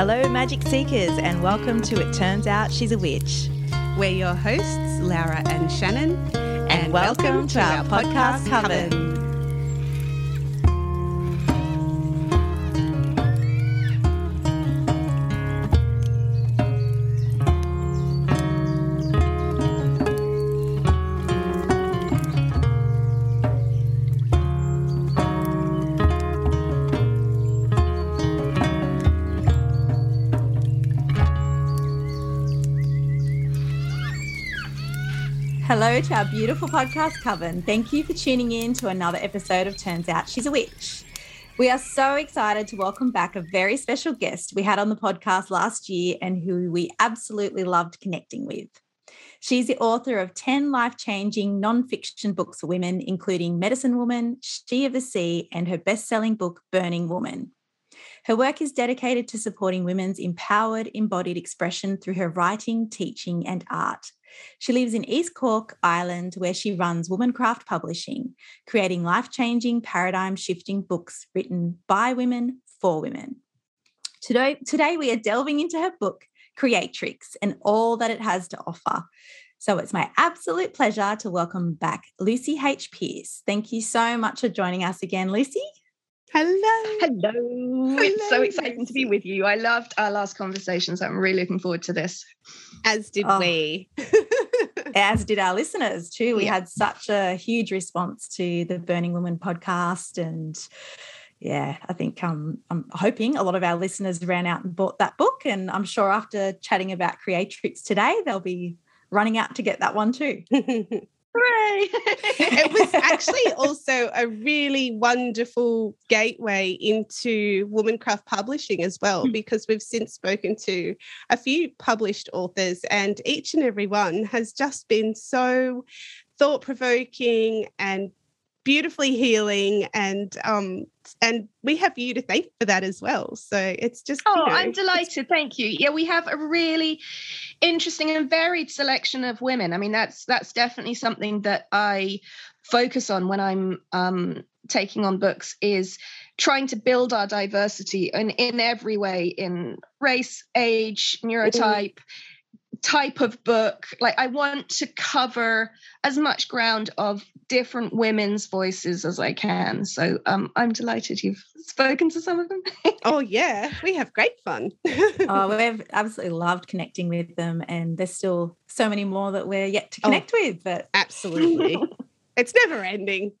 Hello, Magic Seekers, and welcome to It Turns Out She's a Witch. We're your hosts, Laura and Shannon, and, and welcome, welcome, to, our, our podcast, podcast Coven. To our beautiful podcast, Coven. Thank you for tuning in to another episode of Turns Out She's a Witch. We are so excited to welcome back a very special guest we had on the podcast last year and who we absolutely loved connecting with. She's the author of 10 life changing non-fiction books for women, including Medicine Woman, She of the Sea, and her best selling book, Burning Woman. Her work is dedicated to supporting women's empowered, embodied expression through her writing, teaching, and art. She lives in East Cork, Ireland, where she runs Womancraft Publishing, creating life changing, paradigm shifting books written by women for women. Today, today, we are delving into her book, Creatrix, and all that it has to offer. So it's my absolute pleasure to welcome back Lucy H. Pearce. Thank you so much for joining us again, Lucy. Hello. Hello. Hello. It's so exciting to be with you. I loved our last conversation, so I'm really looking forward to this. As did oh. we. As did our listeners too. We yeah. had such a huge response to the Burning Woman podcast. And yeah, I think um, I'm hoping a lot of our listeners ran out and bought that book. And I'm sure after chatting about Creatrix today, they'll be running out to get that one too. Hooray! it was actually also a really wonderful gateway into Womancraft Publishing as well, mm. because we've since spoken to a few published authors, and each and every one has just been so thought provoking and beautifully healing and um and we have you to thank for that as well so it's just oh you know, i'm delighted thank you yeah we have a really interesting and varied selection of women. I mean that's that's definitely something that i focus on when i'm um taking on books is trying to build our diversity and in every way in race age neurotype mm type of book. Like i want to cover as much ground of different women's voices as i can. So um, i'm delighted you've spoken to some of them. Oh yeah. We have great fun. Oh we've absolutely loved connecting with them and there's still so many more that we're yet to oh, connect oh, with but absolutely. It's never ending.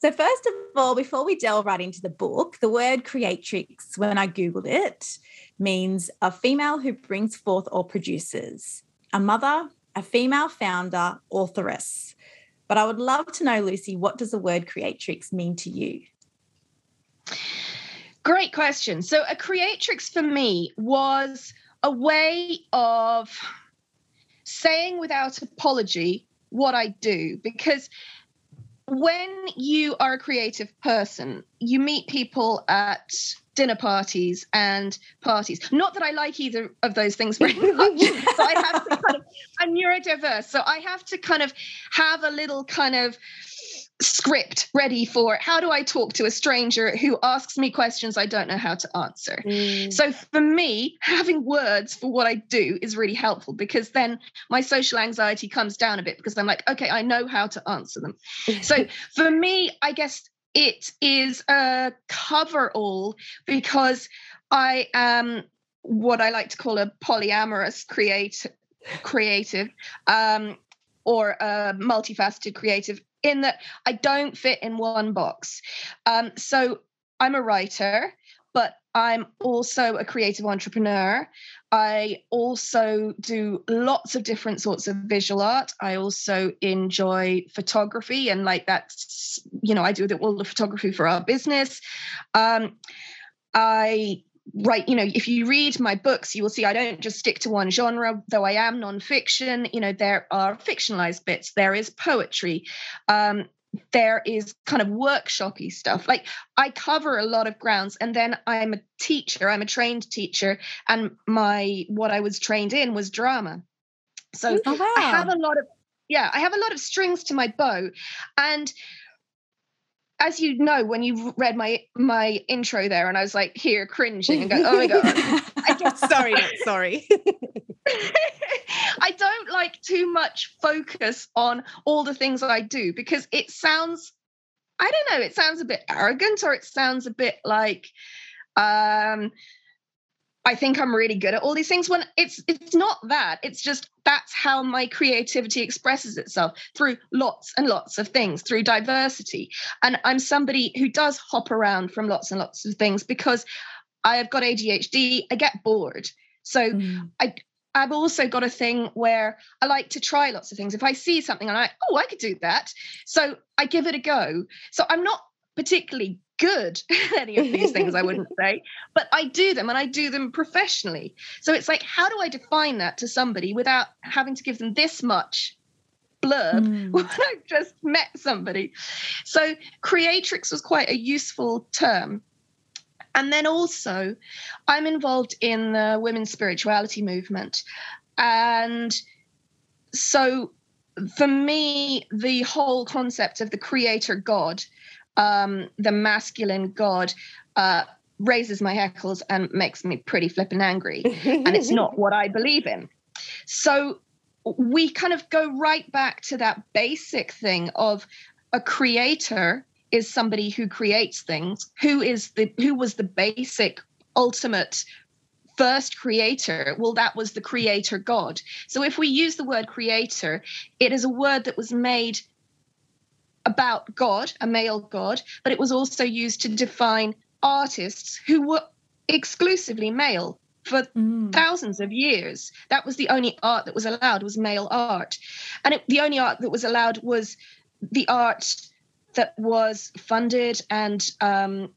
So, first of all, before we delve right into the book, the word creatrix, when I Googled it, means a female who brings forth or produces, a mother, a female founder, authoress. But I would love to know, Lucy, what does the word creatrix mean to you? Great question. So, a creatrix for me was a way of saying without apology what I do because when you are a creative person, you meet people at dinner parties and parties. Not that I like either of those things very much, but I have to kind of, I'm neurodiverse. So I have to kind of have a little kind of script ready for how do I talk to a stranger who asks me questions I don't know how to answer. Mm. So for me, having words for what I do is really helpful because then my social anxiety comes down a bit because I'm like, okay, I know how to answer them. so for me, I guess it is a cover all because I am what I like to call a polyamorous create creative um, or a multifaceted creative in that I don't fit in one box. Um, so I'm a writer, I'm also a creative entrepreneur. I also do lots of different sorts of visual art. I also enjoy photography and like that's, you know, I do all the photography for our business. Um, I write, you know if you read my books you will see i don't just stick to one genre though i am nonfiction you know there are fictionalized bits there is poetry um, there is kind of workshoppy stuff like i cover a lot of grounds and then i'm a teacher i'm a trained teacher and my what i was trained in was drama so oh, wow. i have a lot of yeah i have a lot of strings to my bow and as you know, when you read my my intro there, and I was like here cringing and going, "Oh my god!" I don't, sorry, sorry. I don't like too much focus on all the things that I do because it sounds, I don't know, it sounds a bit arrogant or it sounds a bit like, um, I think I'm really good at all these things when it's it's not that. It's just that's how my creativity expresses itself through lots and lots of things, through diversity. And I'm somebody who does hop around from lots and lots of things because I have got ADHD, I get bored. So mm. I I've also got a thing where I like to try lots of things. If I see something, and I'm oh, I could do that. So I give it a go. So I'm not particularly good at any of these things, I wouldn't say, but I do them and I do them professionally. So it's like, how do I define that to somebody without having to give them this much blurb mm. when I've just met somebody? So creatrix was quite a useful term and then also, I'm involved in the women's spirituality movement. And so for me, the whole concept of the creator God, um, the masculine God, uh, raises my hackles and makes me pretty flippin' angry. and it's not what I believe in. So we kind of go right back to that basic thing of a creator is somebody who creates things who is the who was the basic ultimate first creator. Well that was the creator god. So if we use the word creator it is a word that was made about god a male god but it was also used to define artists who were exclusively male for mm. thousands of years. That was the only art that was allowed was male art. And it, the only art that was allowed was the art that was funded and um,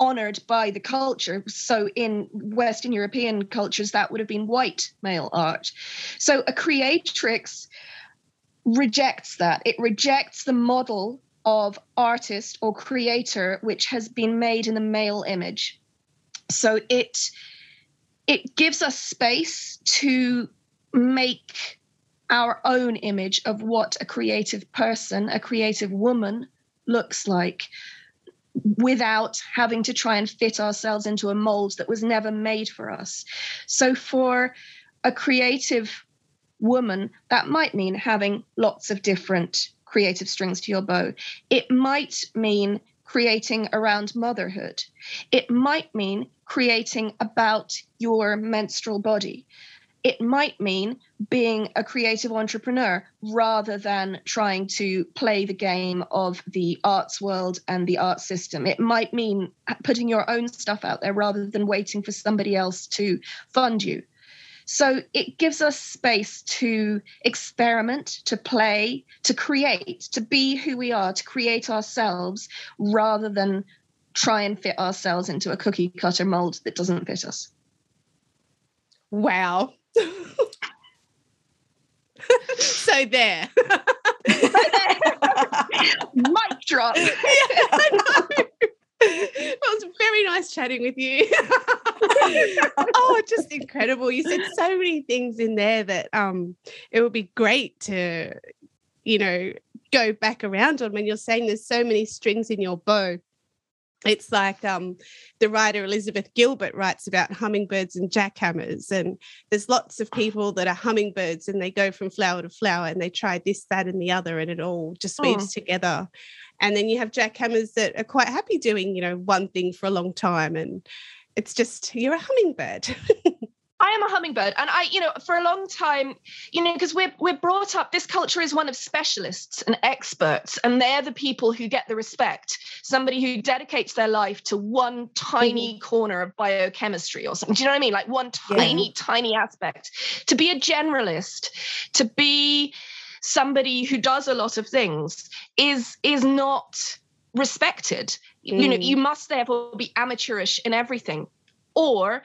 honored by the culture. So in Western European cultures, that would have been white male art. So a creatrix rejects that. It rejects the model of artist or creator which has been made in the male image. So it it gives us space to make our own image of what a creative person, a creative woman looks like without having to try and fit ourselves into a mold that was never made for us. So, for a creative woman, that might mean having lots of different creative strings to your bow. It might mean creating around motherhood. It might mean creating about your menstrual body it might mean being a creative entrepreneur rather than trying to play the game of the arts world and the art system. It might mean putting your own stuff out there rather than waiting for somebody else to fund you. So it gives us space to experiment, to play, to create, to be who we are, to create ourselves rather than try and fit ourselves into a cookie cutter mold that doesn't fit us. Wow. So there. Mic drop. Yeah, it was very nice chatting with you. oh, just incredible. You said so many things in there that um it would be great to, you know, go back around on when you're saying there's so many strings in your bow it's like um, the writer Elizabeth Gilbert writes about hummingbirds and jackhammers. And there's lots of people that are hummingbirds and they go from flower to flower and they try this, that, and the other, and it all just weaves oh. together. And then you have jackhammers that are quite happy doing, you know, one thing for a long time. And it's just, you're a hummingbird. I am a hummingbird, and I, you know, for a long time, you know, because we're we're brought up. This culture is one of specialists and experts, and they're the people who get the respect. Somebody who dedicates their life to one tiny mm. corner of biochemistry or something. Do you know what I mean? Like one tiny, yeah. tiny aspect. To be a generalist, to be somebody who does a lot of things, is is not respected. Mm. You know, mm. you must therefore be amateurish in everything, or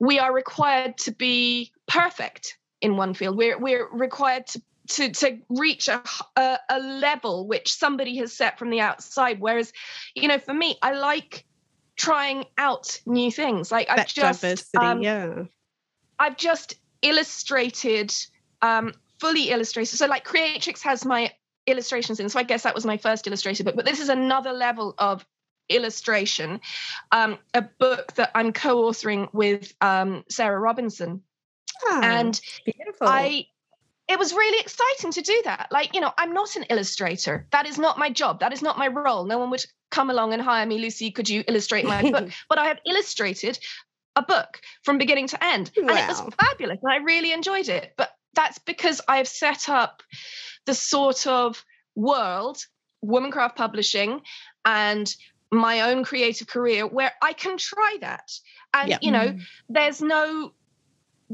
we are required to be perfect in one field. We're we're required to to to reach a, a, a level which somebody has set from the outside. Whereas, you know, for me, I like trying out new things. Like I've just diversity, um, yeah. I've just illustrated, um, fully illustrated. So like Creatrix has my illustrations in. So I guess that was my first illustrated book. But this is another level of illustration, um, a book that I'm co-authoring with um, Sarah Robinson. Oh, and beautiful. I it was really exciting to do that. Like, you know, I'm not an illustrator. That is not my job. That is not my role. No one would come along and hire me, Lucy, could you illustrate my book? But I have illustrated a book from beginning to end. Wow. And it was fabulous. And I really enjoyed it. But that's because I've set up the sort of world, Womancraft Publishing, and my own creative career where I can try that. And, yep. you know, mm. there's no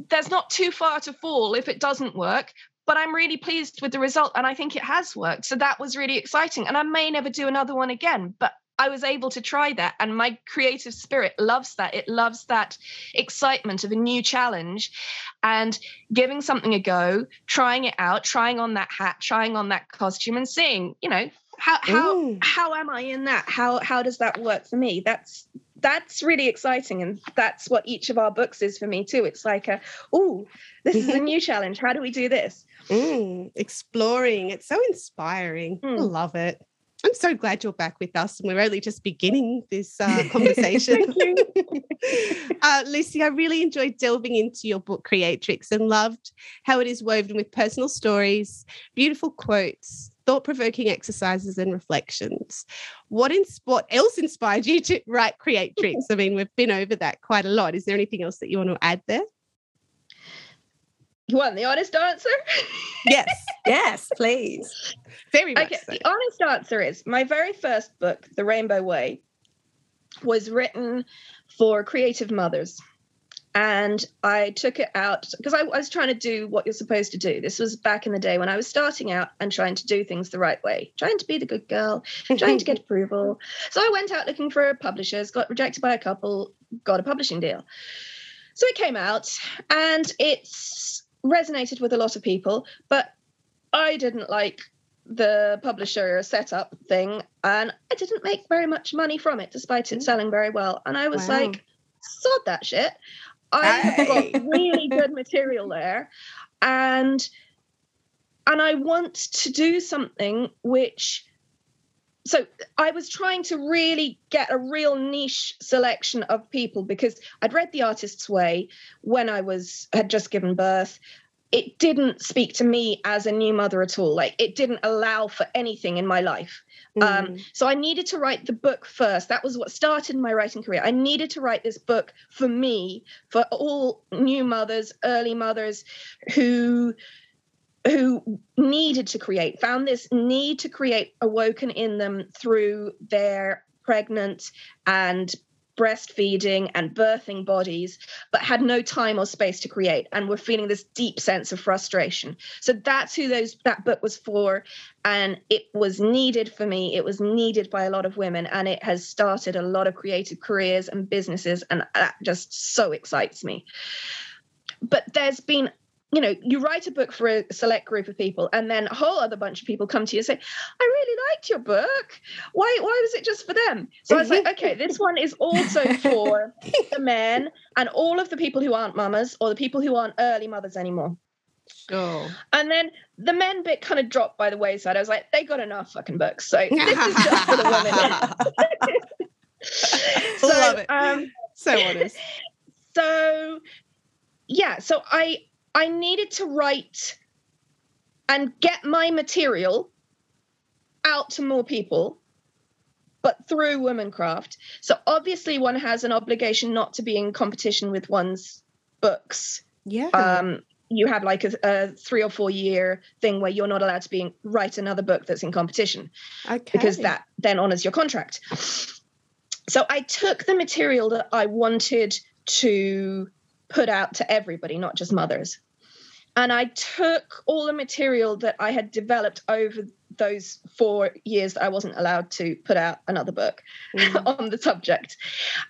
there's not too far to fall if it doesn't work but i'm really pleased with the result and i think it has worked so that was really exciting and i may never do another one again but i was able to try that and my creative spirit loves that it loves that excitement of a new challenge and giving something a go trying it out trying on that hat trying on that costume and seeing you know how how how am i in that? How how does that work for me? That's that's really exciting and that's what each of our books is for me too. It's like a oh this is a new challenge. How do we do this? Mm, exploring. It's so inspiring. Mm. i love it. I'm so glad you're back with us and we're only just beginning this uh, conversation. Uh, lucy i really enjoyed delving into your book creatrix and loved how it is woven with personal stories beautiful quotes thought provoking exercises and reflections. What, ins- what else inspired you to write Create Creatrix? I mean, we've been over that quite a lot. Is there anything else that you want to add there? You want the honest answer? yes. yes, please. Very much. Okay, so. the honest answer is my very first book, The Rainbow Way, was written for creative mothers and I took it out because I, I, was trying to do what you're supposed to do. This was back in the day when I was starting out and trying to do things the right way, trying to be the good girl, trying to get approval. So I went out looking for publishers, got rejected by a couple, got a publishing deal. So it came out and it's resonated with a lot of people, but I didn't like the publisher setup thing and I didn't make very much money from it despite it mm. selling very well. And I was wow. like, sod that shit. I've got really good material there, and and I want to do something which. So I was trying to really get a real niche selection of people because I'd read The Artist's Way when I was had just given birth it didn't speak to me as a new mother at all. Like it didn't allow for anything in my life. Um, mm. Um, so I needed to write the book first. That was what started my writing career. I needed to write this book for me, for all new mothers, early mothers who who needed to create, found this need to create awoken in them through their pregnant and breastfeeding and birthing bodies, but had no time or space to create and were feeling this deep sense of frustration. So that's who those that book was for. And it was needed for me. It was needed by a lot of women. And it has started a lot of creative careers and businesses. And that just so excites me. But there's been you know, you write a book for a select group of people, and then a whole other bunch of people come to you and say, I really liked your book. Why why was it just for them? So I was like, okay, this one is also for the men and all of the people who aren't mamas or the people who aren't early mothers anymore. Sure. And then the men bit kind of dropped by the wayside. I was like, they got enough fucking books. So this is just for the women. so, Love it. Um, so honest. So yeah, so I I needed to write and get my material out to more people, but through Womancraft. So obviously, one has an obligation not to be in competition with one's books. Yeah. Um, you have like a, a, three or four year thing where you're not allowed to be in, write another book that's in competition okay. because that then honors your contract. So I took the material that I wanted to put out to everybody, not just mothers. And I took all the material that I had developed over those four years that I wasn't allowed to put out another book mm. on the subject,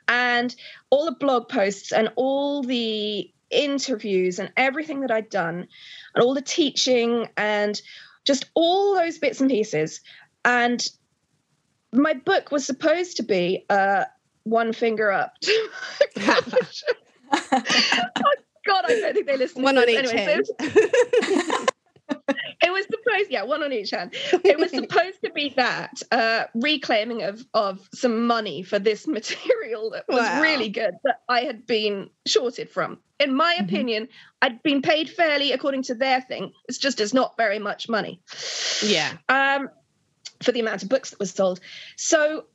and all the blog posts and all the interviews and everything that I'd done, and all the teaching and just all those bits and pieces. And my book was supposed to be uh, one finger up God, I don't think they listen. One on each anyway, hand. So it was supposed, yeah, one on each hand. It was supposed to be that uh, reclaiming of of some money for this material that was wow. really good that I had been shorted from. In my mm-hmm. opinion, I'd been paid fairly according to their thing. It's just it's not very much money. Yeah. Um, for the amount of books that was sold. So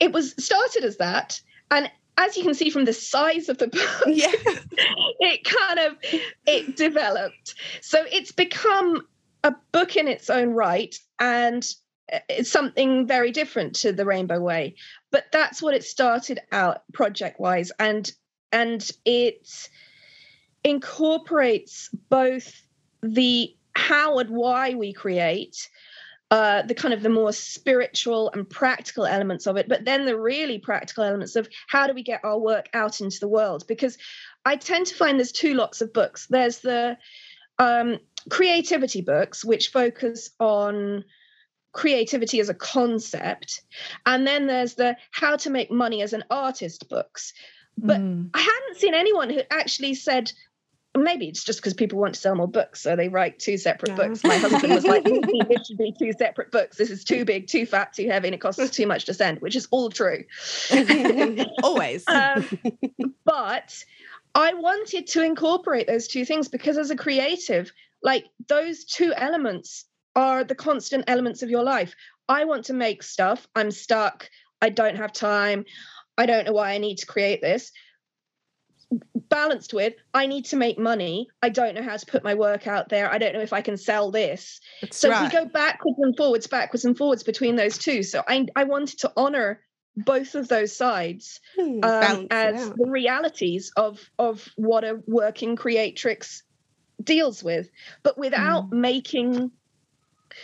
it was started as that, and as you can see from the size of the book, yeah. it kind of it developed. So it's become a book in its own right, and it's something very different to the Rainbow Way. But that's what it started out project wise, and and it incorporates both the how and why we create uh, the kind of the more spiritual and practical elements of it, but then the really practical elements of how do we get our work out into the world? Because I tend to find there's two lots of books. There's the um, creativity books, which focus on creativity as a concept, and then there's the how to make money as an artist books. But mm. I hadn't seen anyone who actually said, maybe it's just because people want to sell more books, so they write two separate books. My husband was like, "This should be two separate books. This is too big, too fat, too heavy, and it costs too much to send," which is all true. Always. Um, but I wanted to incorporate those two things because, as a creative, like those two elements are the constant elements of your life. I want to make stuff. I'm stuck. I don't have time. I don't know why I need to create this balanced with I need to make money. I don't know how to put my work out there. I don't know if I can sell this. That's so right. we go backwards and forwards, backwards and forwards between those two. So I I wanted to honor both of those sides hmm, um, as the realities of of what a working creatrix deals with, but without hmm. making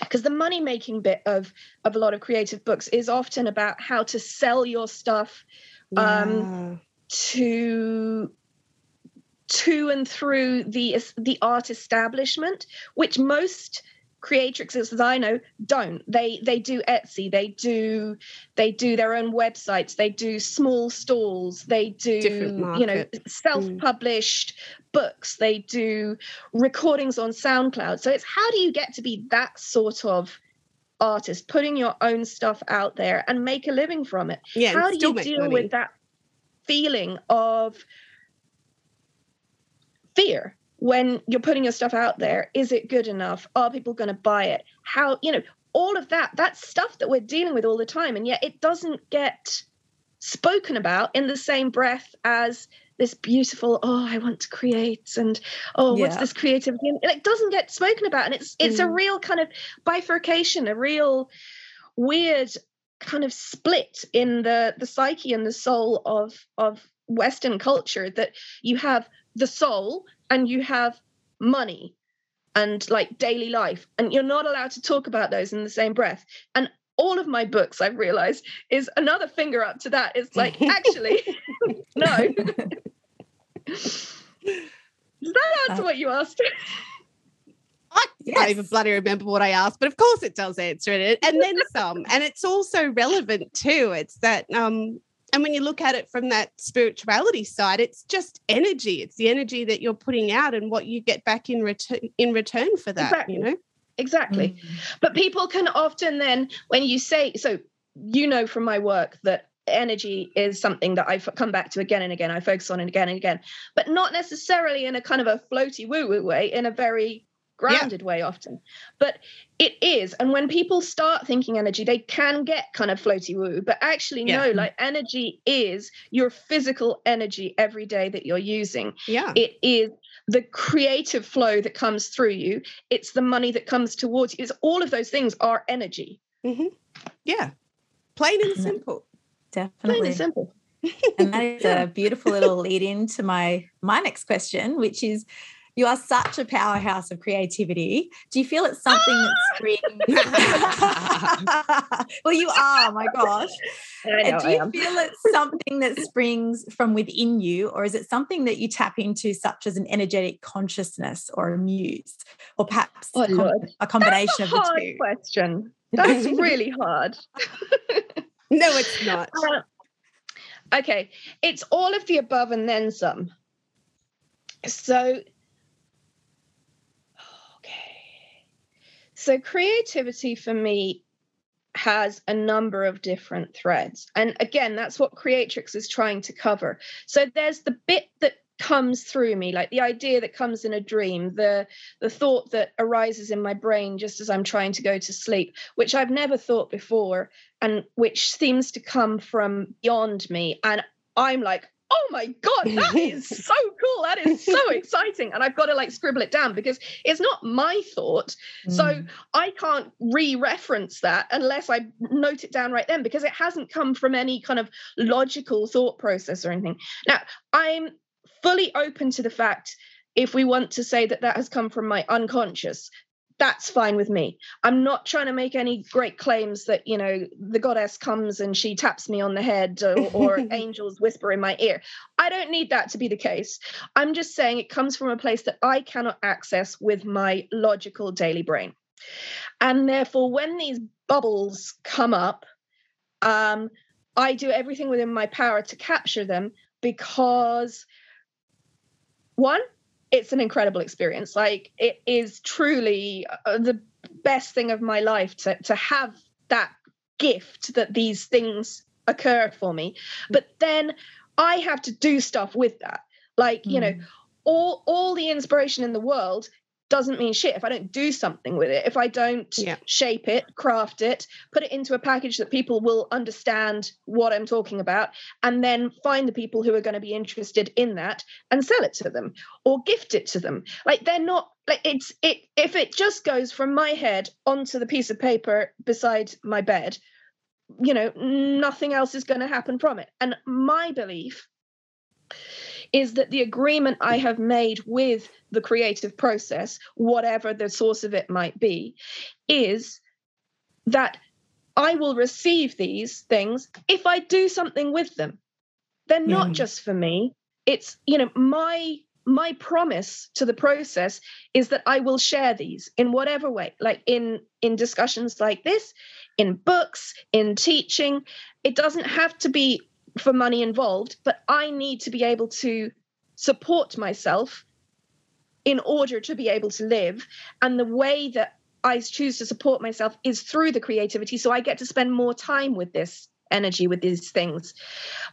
because the money making bit of of a lot of creative books is often about how to sell your stuff um, yeah. um to to and through the the art establishment, which most creatrixes as I know don't. They they do Etsy, they do they do their own websites, they do small stalls, they do you know self-published mm. books, they do recordings on SoundCloud. So it's how do you get to be that sort of artist, putting your own stuff out there and make a living from it? Yeah, how do you deal money. with that feeling of fear when you're putting your stuff out there is it good enough are people going to buy it how you know all of that that's stuff that we're dealing with all the time and yet it doesn't get spoken about in the same breath as this beautiful oh i want to create and oh yeah. what's this creativity and it doesn't get spoken about and it's it's mm. a real kind of bifurcation a real weird kind of split in the the psyche and the soul of of western culture that you have the soul and you have money and like daily life. And you're not allowed to talk about those in the same breath. And all of my books i've realized is another finger up to that. It's like actually no. Does that answer uh, what you asked I yes. can't even bloody remember what I asked, but of course it does answer it, and then some. and it's also relevant too. It's that um, and when you look at it from that spirituality side it's just energy it's the energy that you're putting out and what you get back in return in return for that exactly. you know exactly mm. but people can often then when you say so you know from my work that energy is something that I've come back to again and again. I focus on it again and again, but not necessarily in a kind of a floaty woo woo way, in a very grounded yeah. way often. But it is. And when people start thinking energy, they can get kind of floaty woo. But actually, yeah. no, like energy is your physical energy every day that you're using. Yeah. It is the creative flow that comes through you. It's the money that comes towards you. It's all of those things are energy. Mm-hmm. Yeah. Plain and simple. Definitely. Plain and simple. and that is a beautiful little lead in to my my next question, which is you are such a powerhouse of creativity. Do you feel it's something that springs? well, you are, my gosh. Know, do you feel it's something that springs from within you, or is it something that you tap into, such as an energetic consciousness or a muse, or perhaps oh, a, com- a, combination That's a of the two? Question. That's really hard. no, it's not. Uh, okay, it's all of the above and then some. So So, creativity for me has a number of different threads. And again, that's what Creatrix is trying to cover. So, there's the bit that comes through me like the idea that comes in a dream the the thought that arises in my brain just as i'm trying to go to sleep which i've never thought before and which seems to come from beyond me and i'm like oh my god that is so cool. That is so exciting. And i've got to like scribble it down because it's not my thought. Mm. so i can't re-reference that unless i note it down right then because it hasn't come from any kind of logical thought process or anything. Now i'm fully open to the fact if we want to say that that has come from my unconscious that's fine with me. I'm not trying to make any great claims that, you know, the goddess comes and she taps me on the head or, or angels whisper in my ear. I don't need that to be the case. I'm just saying it comes from a place that I cannot access with my logical daily brain. And therefore, when these bubbles come up, um, I do everything within my power to capture them because, one, it's an incredible experience. Like it is truly uh, the best thing of my life to to have that gift that these things occur for me. But then I have to do stuff with that. Like, mm. you know, hmm. all all the inspiration in the world doesn't mean shit if I don't do something with it, if I don't yeah. shape it, craft it, put it into a package that people will understand what I'm talking about, and then find the people who are going to be interested in that and sell it to them or gift it to them. Like they're not like it's it if it just goes from my head onto the piece of paper beside my bed, you know, nothing else is going to happen from it. And my belief is that the agreement I have made with the creative process, whatever the source of it might be, is that I will receive these things if I do something with them. They're not mm. just for me. It's, you know, my my promise to the process is that I will share these in whatever way, like in in discussions like this, in books, in teaching. It doesn't have to be for money involved, but I need to be able to support myself in order to be able to live. And the way that I choose to support myself is through the creativity. So I get to spend more time with this energy, with these things.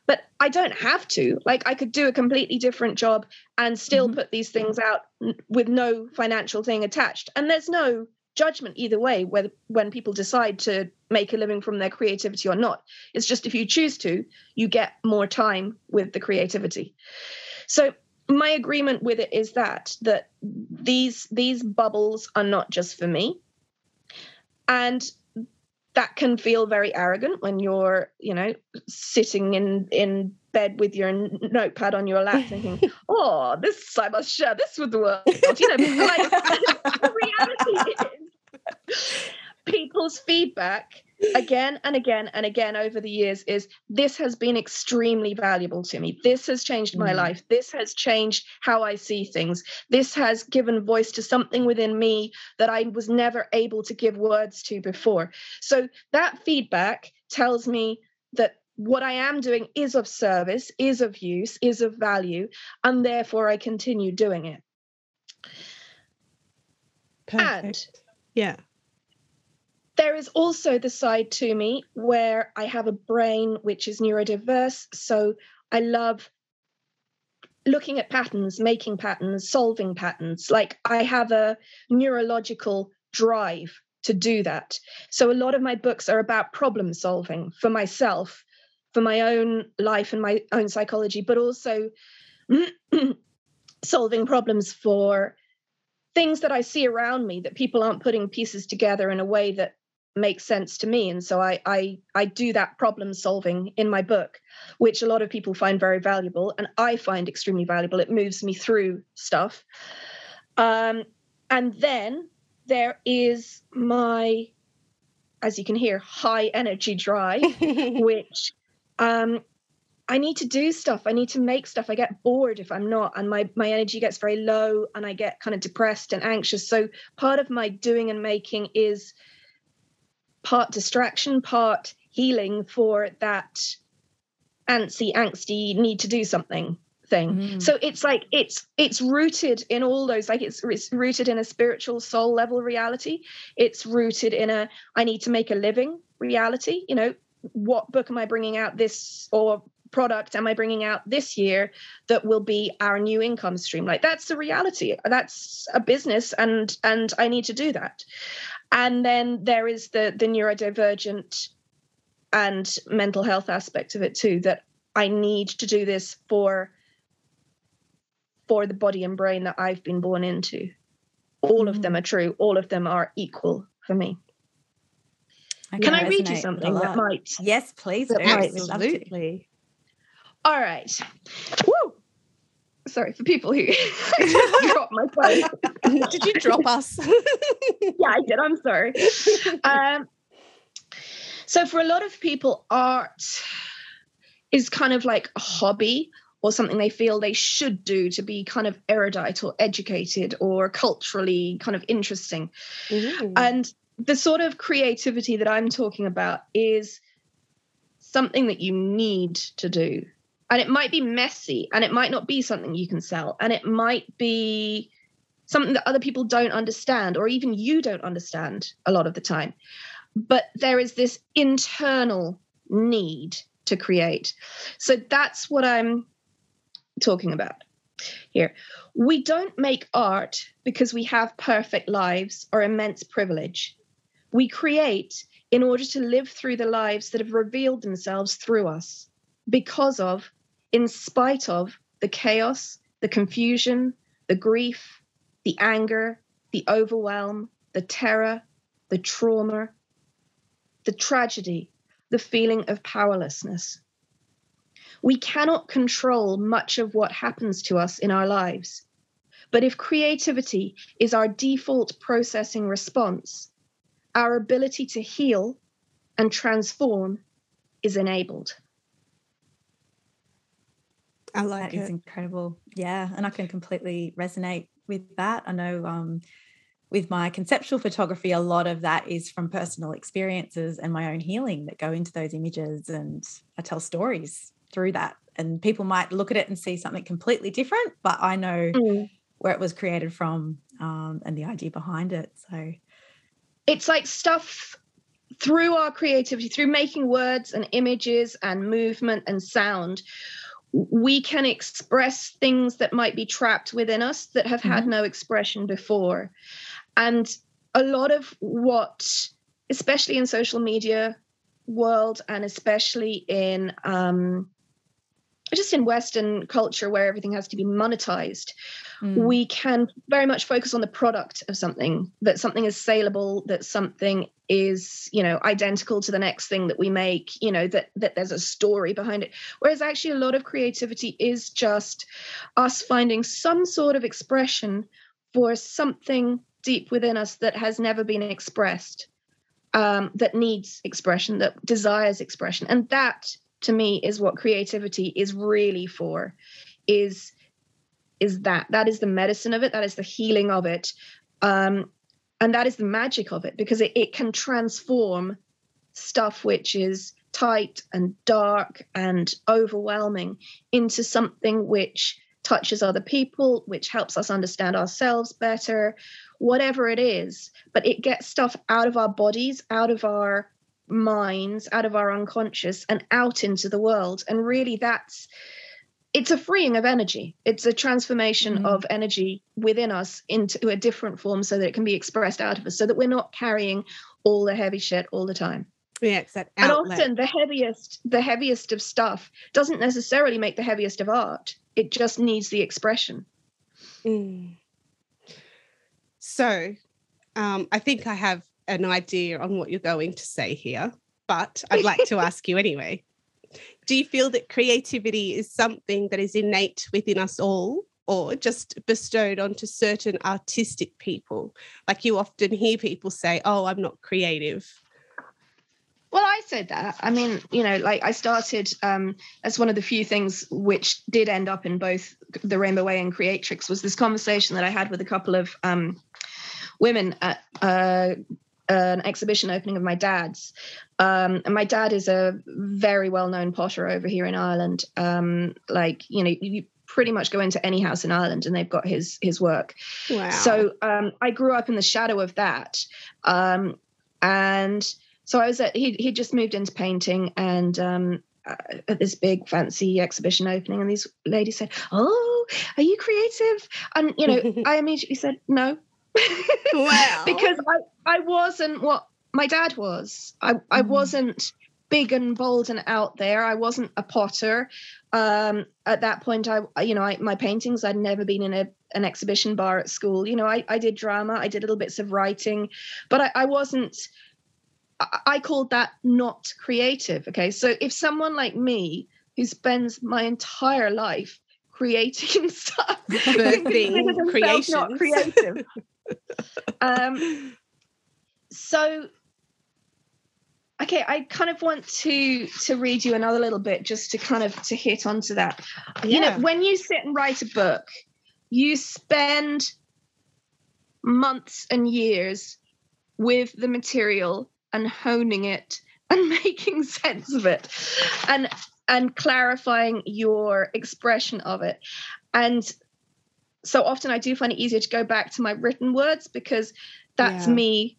But I don't have to. Like, I could do a completely different job and still mm-hmm. put these things out with no financial thing attached. And there's no judgment either way whether when people decide to make a living from their creativity or not. It's just if you choose to you get more time with the creativity. So my agreement with it is that that these these bubbles are not just for me. And that can feel very arrogant when you're you know sitting in in bed with your notepad on your lap thinking oh this i must share this with the world. You know like the reality is people's feedback again and again and again over the years is this has been extremely valuable to me. This has changed my mm. life. This has changed how I see things. This has given voice to something within me that I was never able to give words to before. So that feedback tells me that what I am doing is of service, is of use, is of value, and therefore I continue doing it. Perfect. And yeah there is also the side to me where I have a brain which is neurodiverse. So I love looking at patterns, making patterns, solving patterns. Like I have a neurological drive to do that. So a lot of my books are about problem solving for myself, for my own life and my own psychology, but also solving problems for things that I see around me that people aren't putting pieces together in a way that makes sense to me and so I, I i do that problem solving in my book which a lot of people find very valuable and i find extremely valuable it moves me through stuff um, and then there is my as you can hear high energy drive which um, I need to do stuff. I need to make stuff. I get bored if I'm not, and my my energy gets very low, and I get kind of depressed and anxious. So part of my doing and making is part distraction, part healing for that antsy, angsty need to do something thing. Mm. So it's like it's it's rooted in all those like it's it's rooted in a spiritual soul level reality. It's rooted in a I need to make a living reality. You know, what book am I bringing out this or product am I bringing out this year that will be our new income stream? Like that's the reality. That's a business, and and I need to do that. And then there is the the neurodivergent and mental health aspect of it too. That I need to do this for for the body and brain that I've been born into. All of them mm. are true. All of them are equal for me. Can, I read you something that might? Yes, please. Absolutely. All right. Woo! Sorry for people who dropped my phone. did you drop us? yeah, I did. I'm sorry. Um, so, for a lot of people, art is kind of like a hobby or something they feel they should do to be kind of erudite or educated or culturally kind of interesting. Mm. And the sort of creativity that I'm talking about is something that you need to do. And it might be messy and it might not be something you can sell. And it might be something that other people don't understand or even you don't understand a lot of the time. But there is this internal need to create. So that's what I'm talking about here. We don't make art because we have perfect lives or immense privilege. We create in order to live through the lives that have revealed themselves through us because of, in spite of, the chaos, the confusion, the grief, the anger, the overwhelm, the terror, the trauma, the tragedy, the feeling of powerlessness. We cannot control much of what happens to us in our lives. But if creativity is our default processing response, our ability to heal and transform is enabled. I like that it. is incredible. Yeah, and I can completely resonate with that. I know um, with my conceptual photography, a lot of that is from personal experiences and my own healing that go into those images, and I tell stories through that. And people might look at it and see something completely different, but I know mm. where it was created from um, and the idea behind it. So it's like stuff through our creativity, through making words and images and movement and sound, we can express things that might be trapped within us that have had mm-hmm. no expression before. And a lot of what, especially in social media world and especially in um, just in Western culture where everything has to be monetized, mm. we can very much focus on the product of something, that something is saleable, that something is, you know, identical to the next thing that we make, you know, that that there's a story behind it. Whereas actually a lot of creativity is just us finding some sort of expression for something deep within us that has never been expressed. Um, that needs expression, that desires expression. And that to me is what creativity is really for is is that that is the medicine of it that is the healing of it um, and that is the magic of it because it, it can transform stuff which is tight and dark and overwhelming into something which touches other people which helps us understand ourselves better whatever it is. But it gets stuff out of our bodies out of our minds out of our unconscious and out into the world. And really that's it's a freeing of energy it's a transformation mm. of energy within us into a different form so that it can be expressed out of us so that we're not carrying all the heavy shit all the time yeah it's that and often the heaviest the heaviest of stuff doesn't necessarily make the heaviest of art it just needs the expression mm. so um, i think i have an idea on what you're going to say here, but I'd like to ask you anyway. Do you feel that creativity is something that is innate within us all? Or just bestowed onto certain artistic people? Like you often hear people say, Oh, I'm not creative. Well, I said that. I mean, you know, like I started um, as one of the few things which did end up in both the Rainbow Way and Creatrix was this conversation that I had with a couple of um, women at uh, an exhibition opening of my dad's. Um, and my dad is a very well known potter over here in Ireland. Um, like, you know, you pretty much go into any house in Ireland and they've got his his work. Wow. So um, I grew up in the shadow of that, um, and so I was at he he just moved into painting and. Um, uh, at this big fancy exhibition opening, and these ladies said, "Oh, are you creative?" And you know, I immediately said, "No," wow. because I I wasn't what my dad was. I I Mm. wasn't big and bold and out there. I wasn't a potter. Um, at that point, I you know I, my paintings. I'd never been in a an exhibition bar at school. You know, I I did drama. I did little bits of writing, but I, I wasn't. I, I called that not creative. Okay, so if someone like me who spends my entire life creating stuff, consider not creative. um, so okay i kind of want to to read you another little bit just to kind of to hit onto that. You know when you sit and write a book you spend months and years with the material and honing it and making sense of it and and clarifying your expression of it. And so often i do find it easier to go back to my written words because that's Yeah. me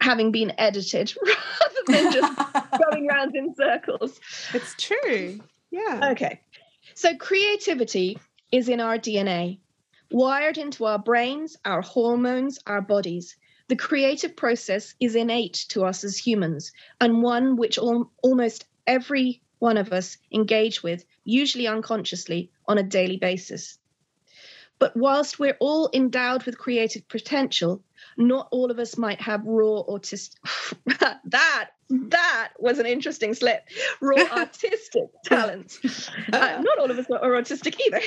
having been edited rather than just going around in circles It's true. Yeah. Okay. So creativity is in our DNA, wired into our brains, our hormones, our bodies. The creative process is innate to us as humans and one which al- almost every one of us engage with, usually unconsciously, on a daily basis. But whilst we're all endowed with creative potential, not all of us might have raw autistic. that that was an interesting slip. Raw artistic talent. Uh, not all of us are autistic either.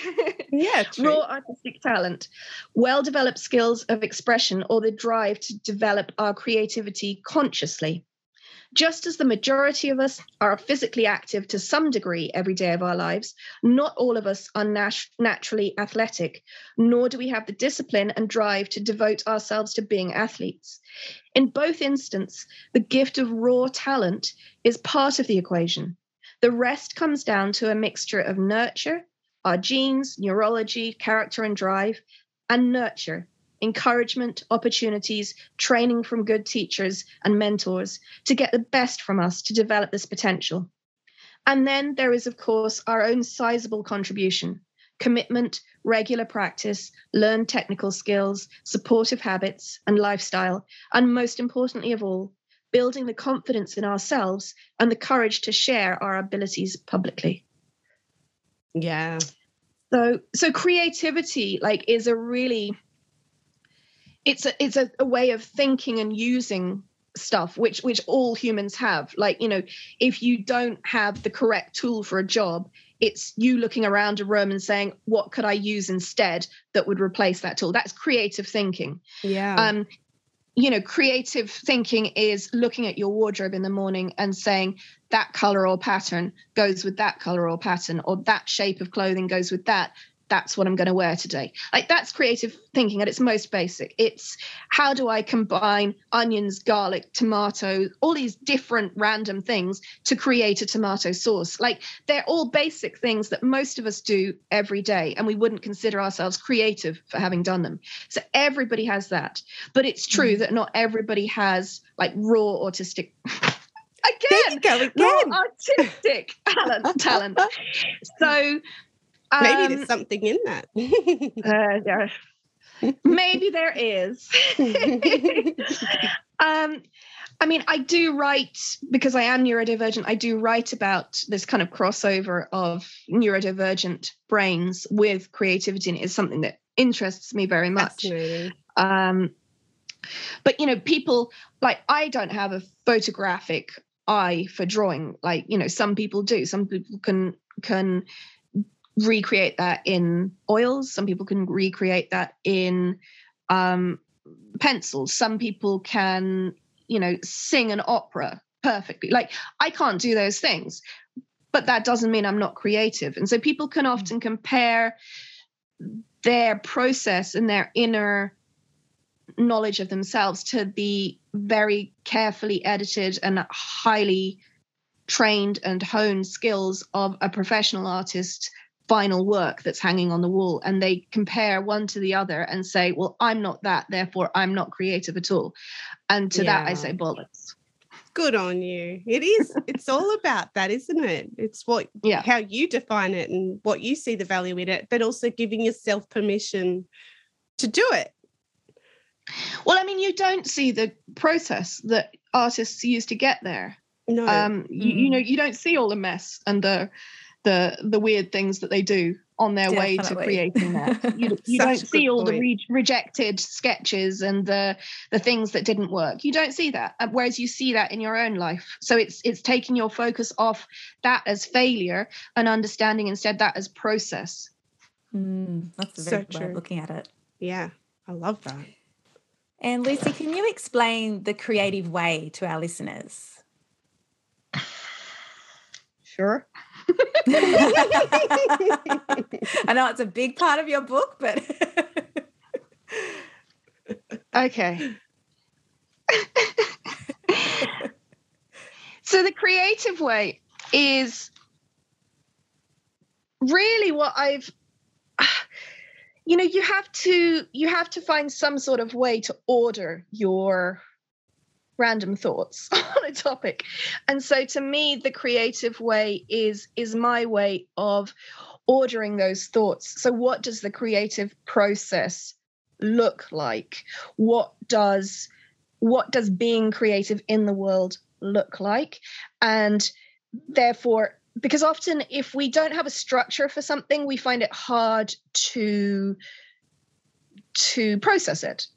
Yeah. True. Raw artistic talent, well developed skills of expression, or the drive to develop our creativity consciously. Just as the majority of us are physically active to some degree every day of our lives, not all of us are nat- naturally athletic, nor do we have the discipline and drive to devote ourselves to being athletes. In both instances, the gift of raw talent is part of the equation. The rest comes down to a mixture of nurture, our genes, neurology, character, and drive, and nurture, encouragement, opportunities, training from good teachers and mentors to get the best from us to develop this potential. And then there is, of course, our own sizable contribution commitment, regular practice, learned technical skills, supportive habits, and lifestyle. And most importantly of all, building the confidence in ourselves and the courage to share our abilities publicly. Yeah. So, so creativity, like, is a really it's a it's a, a way of thinking and using stuff which which all humans have. Like you know if you don't have the correct tool for a job it's you looking around a room and saying what could i use instead that would replace that tool? That's creative thinking. Yeah. um you know creative thinking is looking at your wardrobe in the morning and saying that color or pattern goes with that color or pattern or that shape of clothing goes with that that's what i'm going to wear today. Like that's creative thinking at its most basic. It's how do i combine onions garlic tomato all these different random things to create a tomato sauce. Like they're all basic things that most of us do every day and we wouldn't consider ourselves creative for having done them. So everybody has that. But it's true mm. that not everybody has like raw autistic there you again go again. raw artistic talent talent. So Maybe um, there's something in that. uh, yeah. maybe there is um i mean i do write because i am neurodivergent i do write about this kind of crossover of neurodivergent brains with creativity and it is something that interests me very much um but you know people like i don't have a photographic eye for drawing like you know some people do some people can can recreate that in oils. Some people can recreate that in um pencils. Some people can you know sing an opera perfectly. Like i can't do those things but that doesn't mean i'm not creative. And so people can often compare their process and their inner knowledge of themselves to the very carefully edited and highly trained and honed skills of a professional artist final work that's hanging on the wall and they compare one to the other and say well i'm not that therefore i'm not creative at all. And to yeah. that i say bollocks. Good on you. It is it's all about that isn't it? It's what yeah. how you define it and what you see the value in it but also giving yourself permission to do it. Well i mean you don't see the process that artists use to get there. No. Um you, you know you don't see all the mess and the the the weird things that they do on their Definitely. way to creating that. You, you don't see all point. the re- rejected sketches and the the things that didn't work. You don't see that, whereas you see that in your own life. So it's it's taking your focus off that as failure and understanding instead that as process. Mm, that's a very so way of looking at it. Yeah, I love that. And Lucy, can you explain the creative way to our listeners? Sure. I know it's a big part of your book, but okay. so the creative way is really what I've you know you have to you have to find some sort of way to order your random thoughts on a topic. And so to me the creative way is is my way of ordering those thoughts. So what does the creative process look like? What does what does being creative in the world look like? And therefore because often if we don't have a structure for something we find it hard to to process it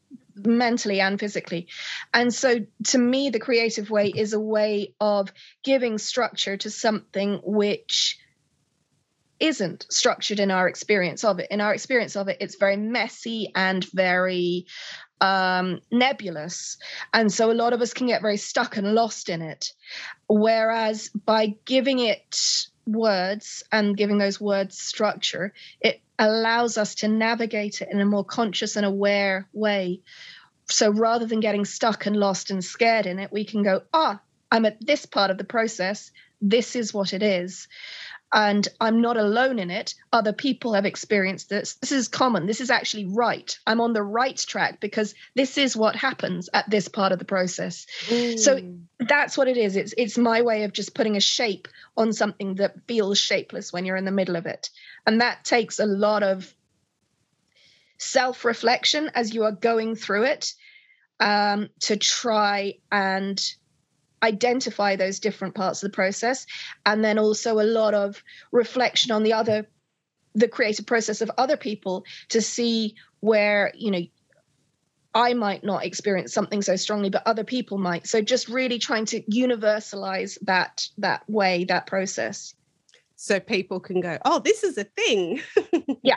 mentally and physically. And so to me, the creative way is a way of giving structure to something which isn't structured in our experience of it. In our experience of it, it's very messy and very um, nebulous. And so a lot of us can get very stuck and lost in it. Whereas by giving it words and giving those words structure, it allows us to navigate it in a more conscious and aware way. So rather than getting stuck and lost and scared in it, we can go, ah, I'm at this part of the process. This is what it is. And I'm not alone in it. Other people have experienced this. This is common. This is actually right. I'm on the right track because this is what happens at this part of the process. Mm. So that's what it is. It's it's my way of just putting a shape on something that feels shapeless when you're in the middle of it. And that takes a lot of self reflection as you are going through it um, to try and identify those different parts of the process. And then also a lot of reflection on the other, the creative process of other people to see where, you know, I might not experience something so strongly, but other people might. So just really trying to universalize that that way, that process so people can go, oh, this is a thing. yeah.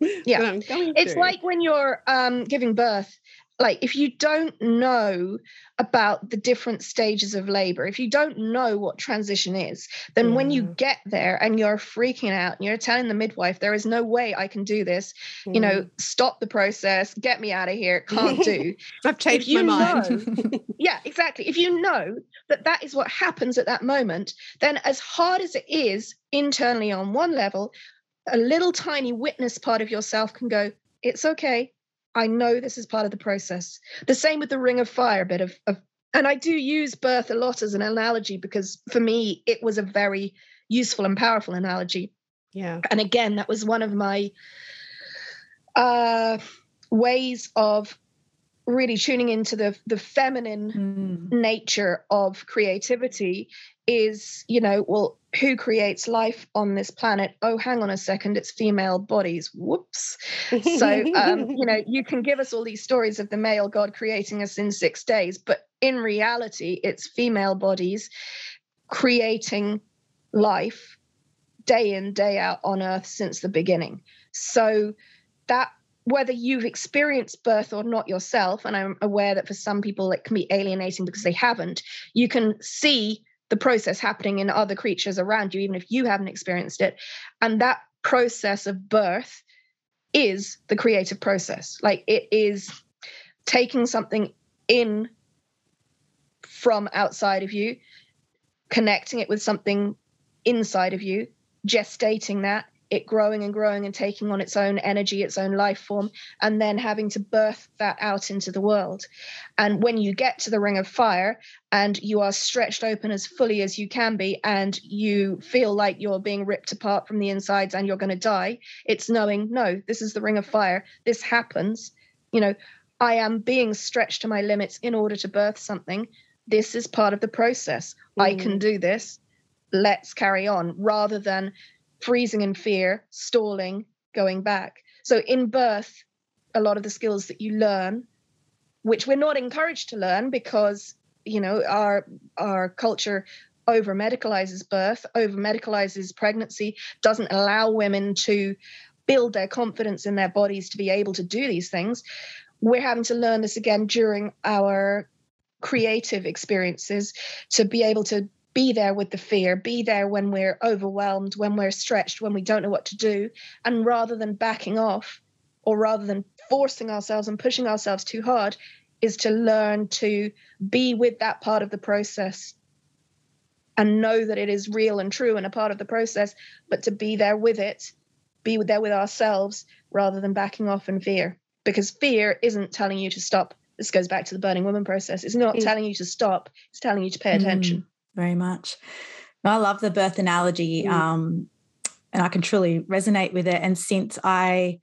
Yeah. it's through. like when you're um, giving birth, like if you don't know about the different stages of labor, if you don't know what transition is, then when you get there and you're freaking out and you're telling the midwife, there is no way I can do this, mm. you know, stop the process, get me out of here, can't do. I've changed my mind. Know, yeah, exactly. If you know that that is what happens at that moment, then as hard as it is internally on one level, a little tiny witness part of yourself can go, it's okay. I know this is part of the process. The same with the ring of fire bit of, of and I do use birth a lot as an analogy because for me it was a very useful and powerful analogy. Yeah. And again, that was one of my uh ways of really tuning into the the feminine mm. nature of creativity is you know well who creates life on this planet? Oh hang on a second it's female bodies. Whoops. So um, you know you can give us all these stories of the male god creating us in six days but in reality it's female bodies creating life day in day out on earth since the beginning. So that whether you've experienced birth or not yourself, and I'm aware that for some people it can be alienating because they haven't, you can see the process happening in other creatures around you, even if you haven't experienced it. And that process of birth is the creative process. Like it is taking something in from outside of you, connecting it with something inside of you, gestating that, it growing and growing and taking on its own energy, its own life form, and then having to birth that out into the world. And when you get to the ring of fire and you are stretched open as fully as you can be, and you feel like you're being ripped apart from the insides and you're going to die, it's knowing, no, this is the ring of fire. This happens. You know, I am being stretched to my limits in order to birth something. This is part of the process. Mm. I can mm. do this. Let's carry on rather than freezing in fear, stalling, going back. So in birth, a lot of the skills that you learn, which we're not encouraged to learn because you know our our culture over medicalizes birth, over medicalizes pregnancy, doesn't allow women to build their confidence in their bodies to be able to do these things. We're having to learn this again during our creative experiences to be able to be there with the fear, be there when we're overwhelmed, when we're stretched, when we don't know what to do. And rather than backing off or rather than forcing ourselves and pushing ourselves too hard, is to learn to be with that part of the process and know that it is real and true and a part of the process, but to be there with it, be there with ourselves rather than backing off in fear. Because fear isn't telling you to stop. This goes back to the burning woman process. It's not mm. telling you to stop, it's telling you to pay attention. Mm very much. I love the birth analogy, mm. um, and I can truly resonate with it. And since I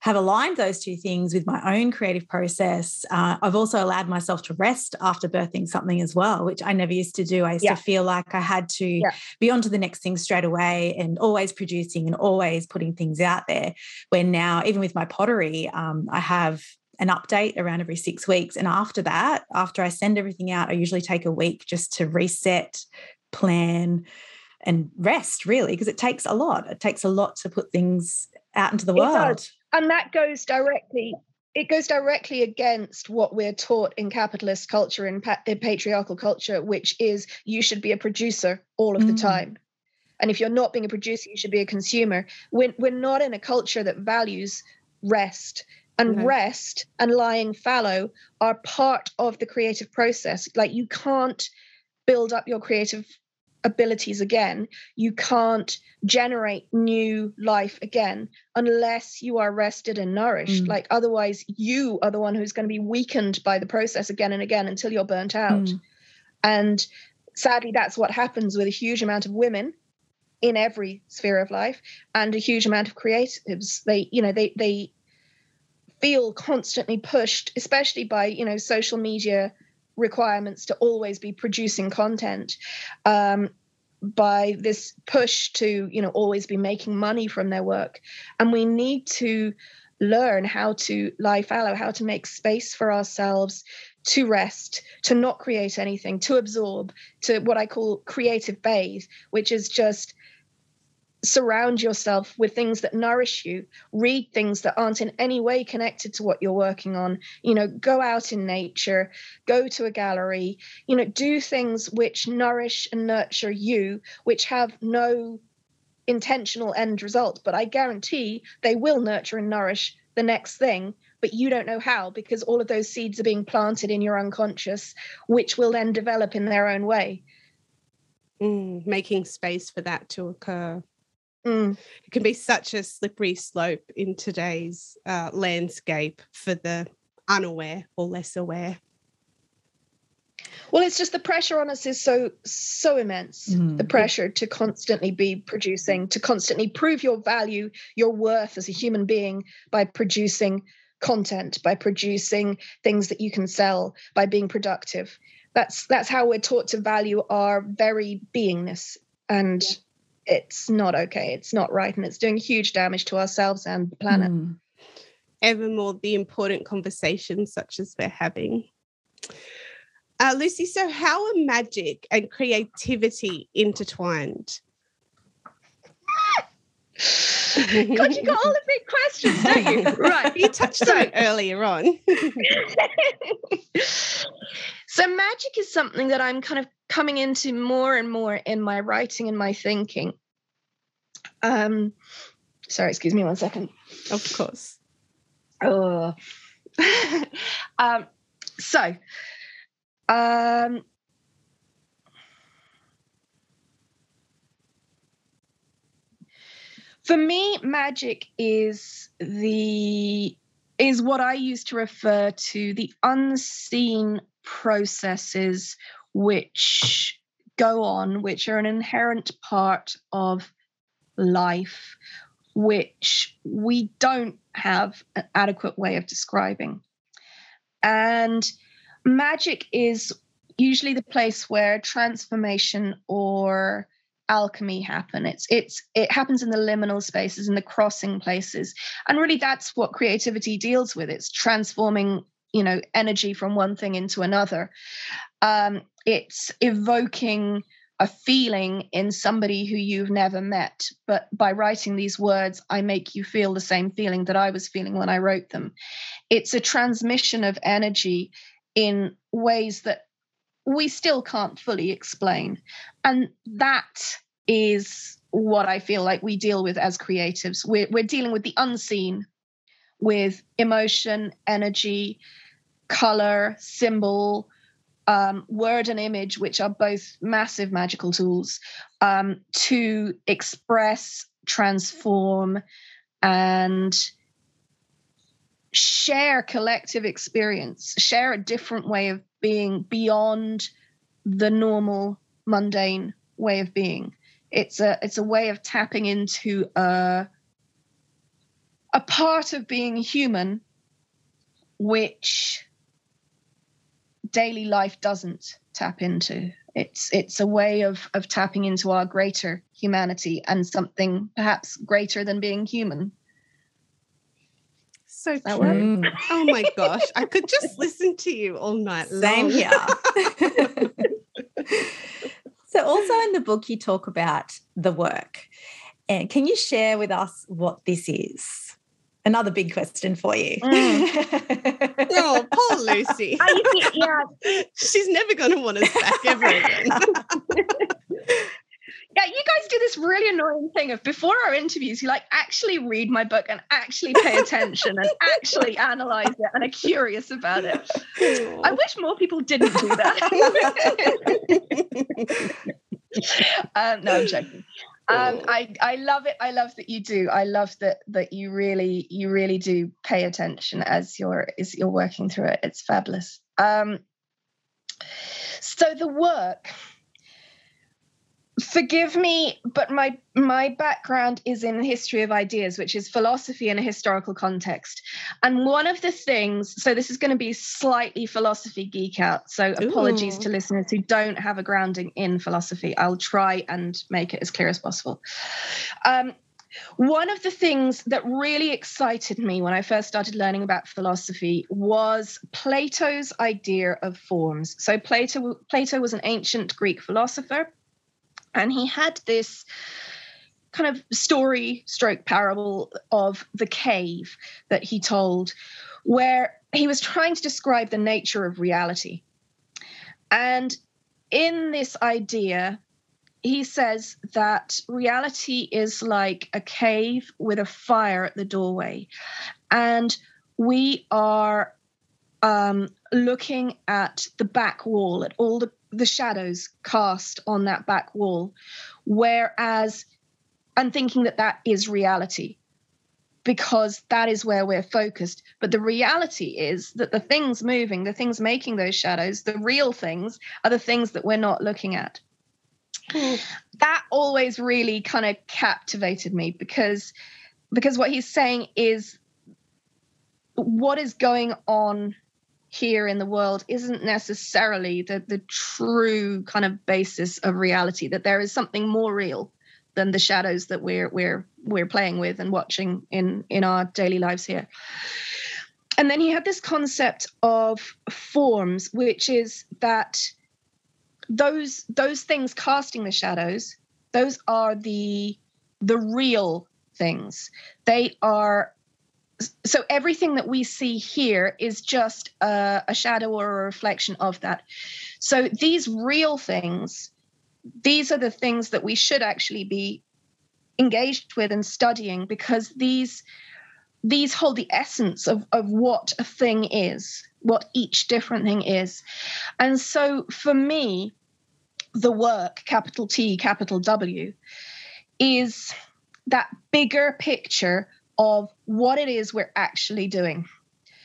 have aligned those two things with my own creative process, uh, I've also allowed myself to rest after birthing something as well, which I never used to do. I used yeah. to feel like I had to yeah. be on to the next thing straight away and always producing and always putting things out there. Where now, even with my pottery, um, I have an update around every six weeks. And after that, after I send everything out, I usually take a week just to reset, plan, and rest, really, because it takes a lot. It takes a lot to put things out into the world. And that goes directly. It goes directly against what we're taught in capitalist culture and pa- patriarchal culture, which is you should be a producer all of mm. the time. And if you're not being a producer, you should be a consumer. We're, we're not in a culture that values rest and mm-hmm. rest and lying fallow are part of the creative process. Like you can't build up your creative abilities again. You can't generate new life again unless you are rested and nourished. Mm. Like otherwise, you are the one who's going to be weakened by the process again and again until you're burnt out. Mm. And sadly, that's what happens with a huge amount of women in every sphere of life and a huge amount of creatives they you know they they feel constantly pushed, especially by you know social media requirements to always be producing content. Um, by this push to you know always be making money from their work and we need to learn how to lie fallow how to make space for ourselves to rest to not create anything to absorb to what i call creative bathe which is just surround yourself with things that nourish you read things that aren't in any way connected to what you're working on. You know go out in nature go to a gallery. You know do things which nourish and nurture you which have no intentional end result but i guarantee they will nurture and nourish the next thing but you don't know how because all of those seeds are being planted in your unconscious which will then develop in their own way. Mm, making space for that to occur Mm. It can be such a slippery slope in today's uh, landscape for the unaware or less aware. Well, it's just the pressure on us is so so immense. Mm. The pressure to constantly be producing, to constantly prove your value, your worth as a human being by producing content, by producing things that you can sell, by being productive. That's that's how we're taught to value our very beingness. And yeah it's not okay. It's not right. And it's doing huge damage to ourselves and the planet. Mm. Ever more the important conversations such as we're having. Uh, Lucy, so how are magic and creativity intertwined? God, you got all the big questions, don't you? right. You touched on it earlier on. so magic is something that I'm kind of coming into more and more in my writing and my thinking. Um, sorry, excuse me one second. Of course. Oh. um, so, um, for me, magic is the is what I use to refer to the unseen processes which go on, which are an inherent part of life, which we don't have an adequate way of describing. And magic is usually the place where transformation or alchemy happen. It's it's it happens in the liminal spaces in the crossing places. And really that's what creativity deals with. It's transforming you know energy from one thing into another. Um it's evoking a feeling in somebody who you've never met. But by writing these words i make you feel the same feeling that i was feeling when i wrote them. It's a transmission of energy in ways that we still can't fully explain. And that is what I feel like we deal with as creatives. We're, we're dealing with the unseen, with emotion, energy, color, symbol, um, word and image, which are both massive magical tools um, to express, transform, and share collective experience, share a different way of being beyond the normal mundane way of being. It's a it's a way of tapping into a a part of being human which daily life doesn't tap into. It's it's a way of of tapping into our greater humanity and something perhaps greater than being human so true. Oh my gosh. I could just listen to you all night Same long. here. so also in the book you talk about the work. And can you share with us what this is? Another big question for you. Mm. oh, poor Lucy. yeah. She's never going to want us back ever again. Yeah, you guys do this really annoying thing of before our interviews, you like actually read my book and actually pay attention and actually analyze it and are curious about it. I wish more people didn't do that. um, no, I'm joking. Um, I I love it. I love that you do. I love that that you really you really do pay attention as you're as you're working through it. It's fabulous. Um, so the work forgive me but my my background is in history of ideas which is philosophy in a historical context and one of the things so this is going to be slightly philosophy geek out so Ooh. apologies to listeners who don't have a grounding in philosophy i'll try and make it as clear as possible um, one of the things that really excited me when I first started learning about philosophy was Plato's idea of forms. So Plato Plato was an ancient Greek philosopher and he had this kind of story stroke parable of the cave that he told, where he was trying to describe the nature of reality. And in this idea, he says that reality is like a cave with a fire at the doorway. And we are um, looking at the back wall, at all the the shadows cast on that back wall. Whereas and thinking that that is reality because that is where we're focused. But the reality is that the things moving the things making those shadows the real things are the things that we're not looking at. That always really kind of captivated me because because what he's saying is what is going on here in the world isn't necessarily the, the true kind of basis of reality that there is something more real than the shadows that we're we're we're playing with and watching in in our daily lives here. And then he had this concept of forms which is that those those things casting the shadows those are the the real things. They are so everything that we see here is just a, a, shadow or a reflection of that. So these real things these are the things that we should actually be engaged with and studying because these these hold the essence of, of what a thing is what each different thing is. And so for me the work capital t capital w is that bigger picture of what it is we're actually doing.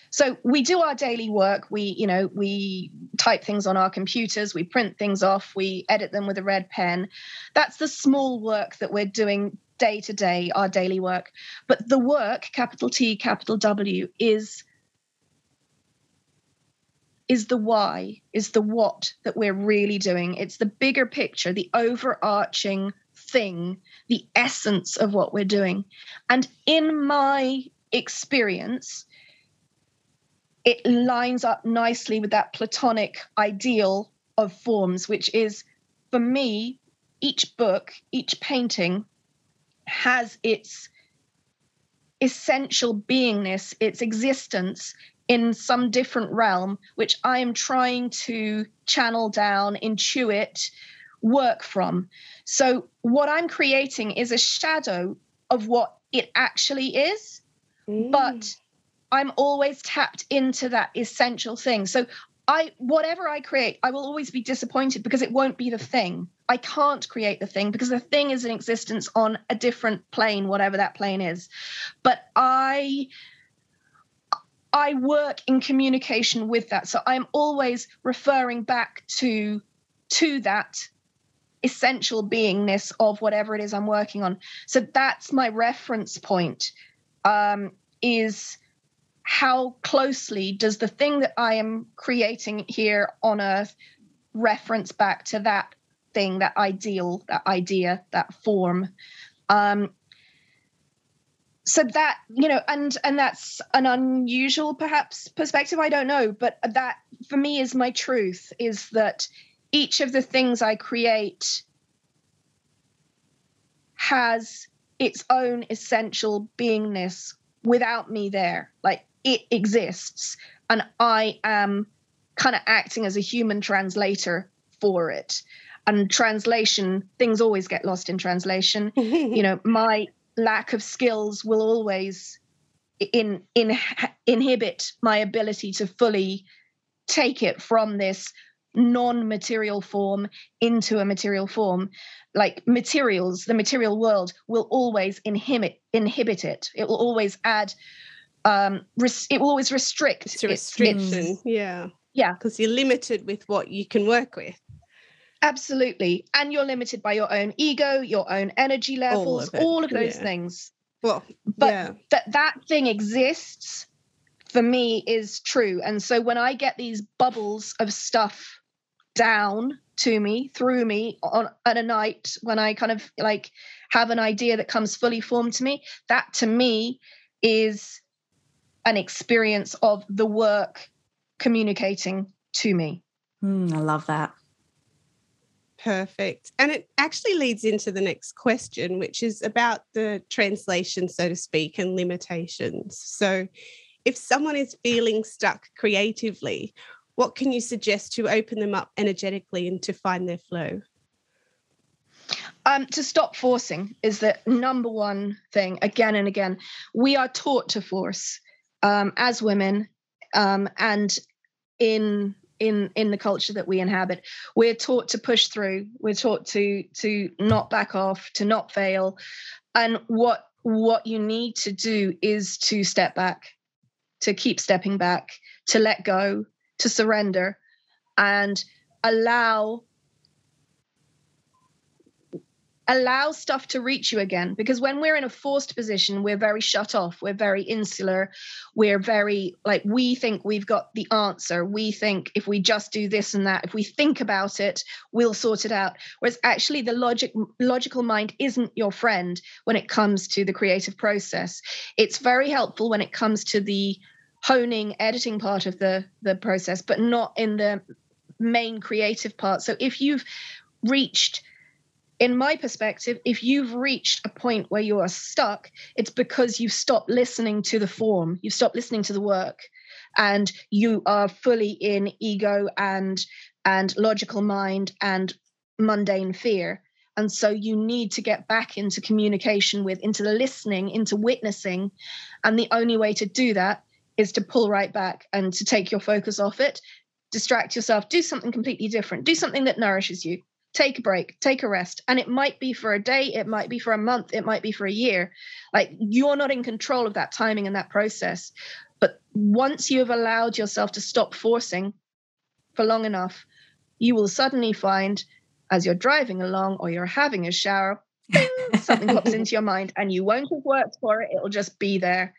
So we do our daily work. We, you know, we type things on our computers, we print things off, we edit them with a red pen. That's the small work that we're doing day to day, our daily work. But the work, capital T, capital W, is is the why, is the what that we're really doing. It's the bigger picture, the overarching thing, the essence of what we're doing. And in my experience, it lines up nicely with that platonic ideal of forms, which is for me, each book, each painting has its essential beingness, its existence in some different realm, which I am trying to channel down, intuit, work from. So, what I'm creating is a shadow of what it actually is, mm. but I'm always tapped into that essential thing. So, I whatever I create, I will always be disappointed because it won't be the thing. I can't create the thing because the thing is in existence on a different plane, whatever that plane is. But I I work in communication with that. So I'm always referring back to to that essential beingness of whatever it is I'm working on. So that's my reference point. Um, is how closely does the thing that I am creating here on earth reference back to that thing, that ideal, that idea, that form? Um, so that you know and and that's an unusual perhaps perspective i don't know but that for me is my truth is that each of the things i create has its own essential beingness without me there. Like it exists and i am kind of acting as a human translator for it. And translation things always get lost in translation. You know my lack of skills will always in, in, inhibit my ability to fully take it from this non-material form into a material form like materials the material world will always inhibit inhibit it it will always add um res- it will always restrict it's a restriction its, yeah yeah because you're limited with what you can work with Absolutely. And you're limited by your own ego, your own energy levels, all of, all of those yeah. things. Well, but yeah. that that thing exists for me is true. And so when I get these bubbles of stuff down to me, through me on at a night when I kind of like have an idea that comes fully formed to me, that to me is an experience of the work communicating to me. Mm, I love that. Perfect. And it actually leads into the next question, which is about the translation, so to speak, and limitations. So, if someone is feeling stuck creatively, what can you suggest to open them up energetically and to find their flow? Um, to stop forcing is the number one thing again and again. We are taught to force um, as women um, and in in in the culture that we inhabit we're taught to push through we're taught to to not back off to not fail and what what you need to do is to step back to keep stepping back to let go to surrender and allow allow stuff to reach you again. Because when we're in a forced position we're very shut off. We're very insular. We're very like we think we've got the answer. We think if we just do this and that if we think about it we'll sort it out. Whereas actually the logic logical mind isn't your friend when it comes to the creative process. It's very helpful when it comes to the honing editing part of the the process but not in the main creative part so if you've reached in my perspective, if you've reached a point where you are stuck, it's because you've stopped listening to the form, you've stopped listening to the work, and you are fully in ego and and logical mind and mundane fear. And so you need to get back into communication with, into the listening, into witnessing. And the only way to do that is to pull right back and to take your focus off it, distract yourself, do something completely different, do something that nourishes you take a break, take a rest. And it might be for a day, it might be for a month, it might be for a year. Like you're not in control of that timing and that process. But once you have allowed yourself to stop forcing for long enough, you will suddenly find as you're driving along or you're having a shower, something pops into your mind and you won't have worked for it. It'll just be there.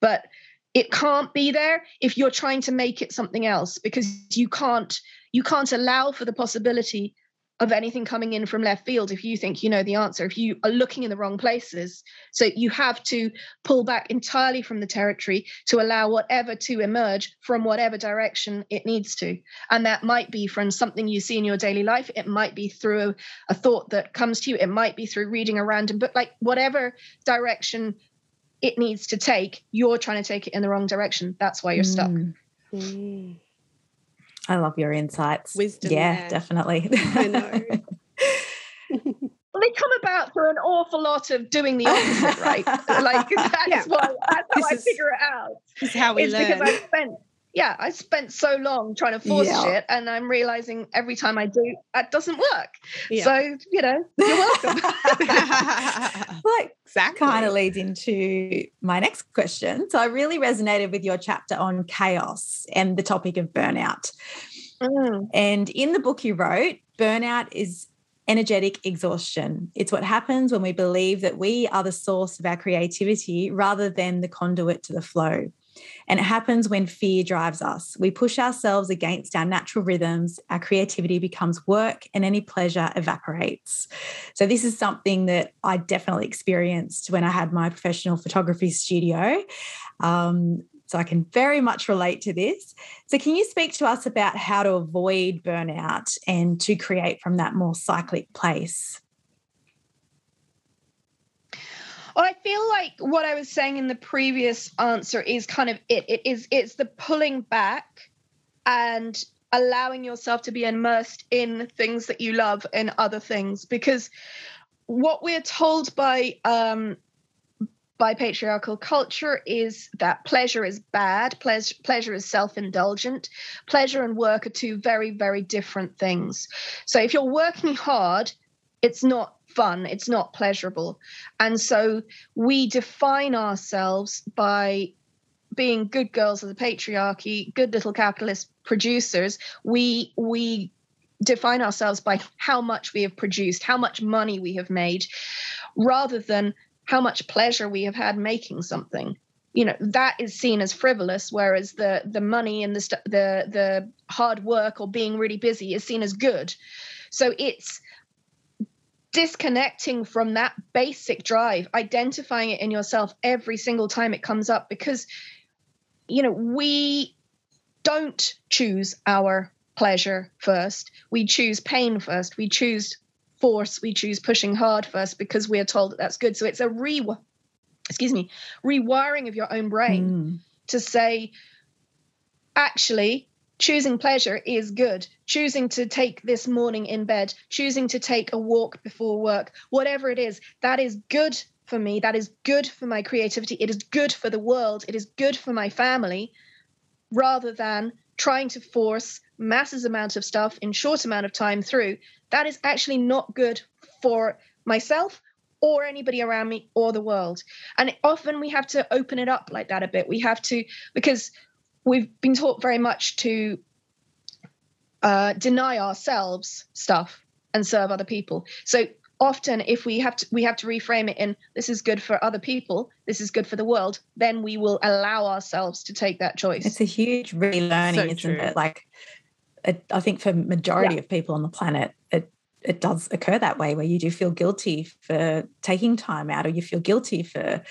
But it can't be there if you're trying to make it something else because you can't you can't allow for the possibility of anything coming in from left field if you think you know the answer if you are looking in the wrong places. So you have to pull back entirely from the territory to allow whatever to emerge from whatever direction it needs to. And that might be from something you see in your daily life. It might be through a thought that comes to you. It might be through reading a random book like whatever direction it needs to take you're trying to take it in the wrong direction that's why you're stuck mm. I love your insights. Wisdom. Yeah, there. definitely. I know. well, they come about through an awful lot of doing the opposite, right? like that's yeah. why that's how this I is, figure it out. This is how we it's learn. because I spent yeah, I spent so long trying to force yeah. shit, and I'm realizing every time I do, that doesn't work. Yeah. So, you know, you're welcome. like, exactly. kind of leads into my next question. So, I really resonated with your chapter on chaos and the topic of burnout. Mm. And in the book you wrote, burnout is energetic exhaustion. It's what happens when we believe that we are the source of our creativity rather than the conduit to the flow. And it happens when fear drives us. We push ourselves against our natural rhythms, our creativity becomes work, and any pleasure evaporates. So, this is something that I definitely experienced when I had my professional photography studio. Um, so, I can very much relate to this. So, can you speak to us about how to avoid burnout and to create from that more cyclic place? Well, I feel like what I was saying in the previous answer is kind of it. It is it's the pulling back and allowing yourself to be immersed in things that you love and other things because what we're told by um, by patriarchal culture is that pleasure is bad, pleasure, pleasure is self indulgent. Pleasure and work are two very, very different things. So if you're working hard, it's not fun, it's not pleasurable. And so we define ourselves by being good girls of the patriarchy, good little capitalist producers. We we define ourselves by how much we have produced, how much money we have made, rather than how much pleasure we have had making something. You know that is seen as frivolous, whereas the the money and the st- the the hard work or being really busy is seen as good. So it's disconnecting from that basic drive, identifying it in yourself every single time it comes up because, you know, we don't choose our pleasure first. We choose pain first. We choose force. We choose pushing hard first because we are told that that's good. So it's a re, excuse me, rewiring of your own brain mm. to say, actually, choosing pleasure is good. Choosing to take this morning in bed, choosing to take a walk before work, whatever it is, that is good for me. That is good for my creativity. It is good for the world. It is good for my family, rather than trying to force masses amount of stuff in short amount of time through. That is actually not good for myself or anybody around me or the world. And often we have to open it up like that a bit. We have to, because we've been taught very much to uh, deny ourselves stuff and serve other people. So often, if we have to, we have to reframe it in this is good for other people, this is good for the world. Then we will allow ourselves to take that choice. It's a huge relearning, so isn't true. it? Like, it, I think for majority yeah. of people on the planet, it it does occur that way, where you do feel guilty for taking time out, or you feel guilty for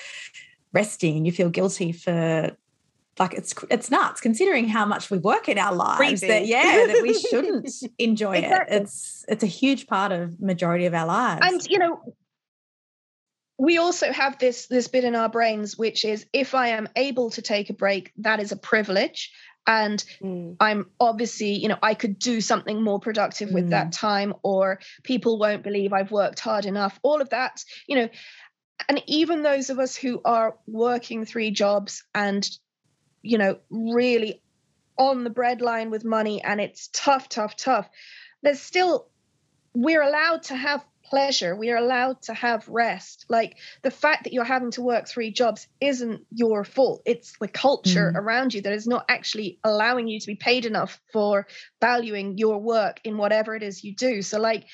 resting, and you feel guilty for like it's it's nuts considering how much we work in our lives that yeah that we shouldn't enjoy exactly. it it's it's a huge part of majority of our lives and you know we also have this this bit in our brains which is if i am able to take a break that is a privilege and mm. i'm obviously you know i could do something more productive with mm. that time or people won't believe i've worked hard enough all of that you know and even those of us who are working three jobs and you know, really on the breadline with money and it's tough, tough, tough, there's still we're allowed to have pleasure. We are allowed to have rest. Like the fact that you're having to work three jobs isn't your fault. It's the culture mm. around you that is not actually allowing you to be paid enough for valuing your work in whatever it is you do. So, like,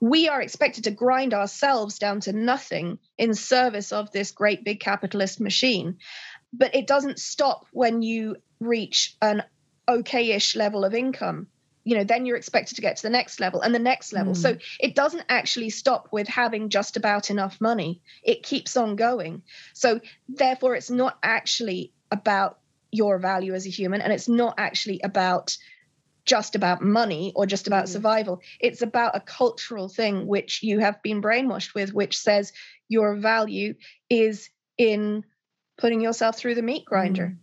we are expected to grind ourselves down to nothing in service of this great big capitalist machine. But it doesn't stop when you reach an okay ish level of income. You know then you're expected to get to the next level and the next level. Mm. so it doesn't actually stop with having just about enough money. It keeps on going. So therefore it's not actually about your value as a human and it's not actually about just about money or just about mm. survival. It's about a cultural thing which you have been brainwashed with which says your value is in putting yourself through the meat grinder mm.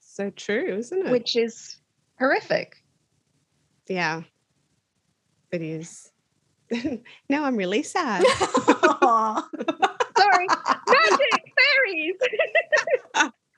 so true isn't it which is horrific yeah, it is. now I'm really sad. Sorry, magic fairies.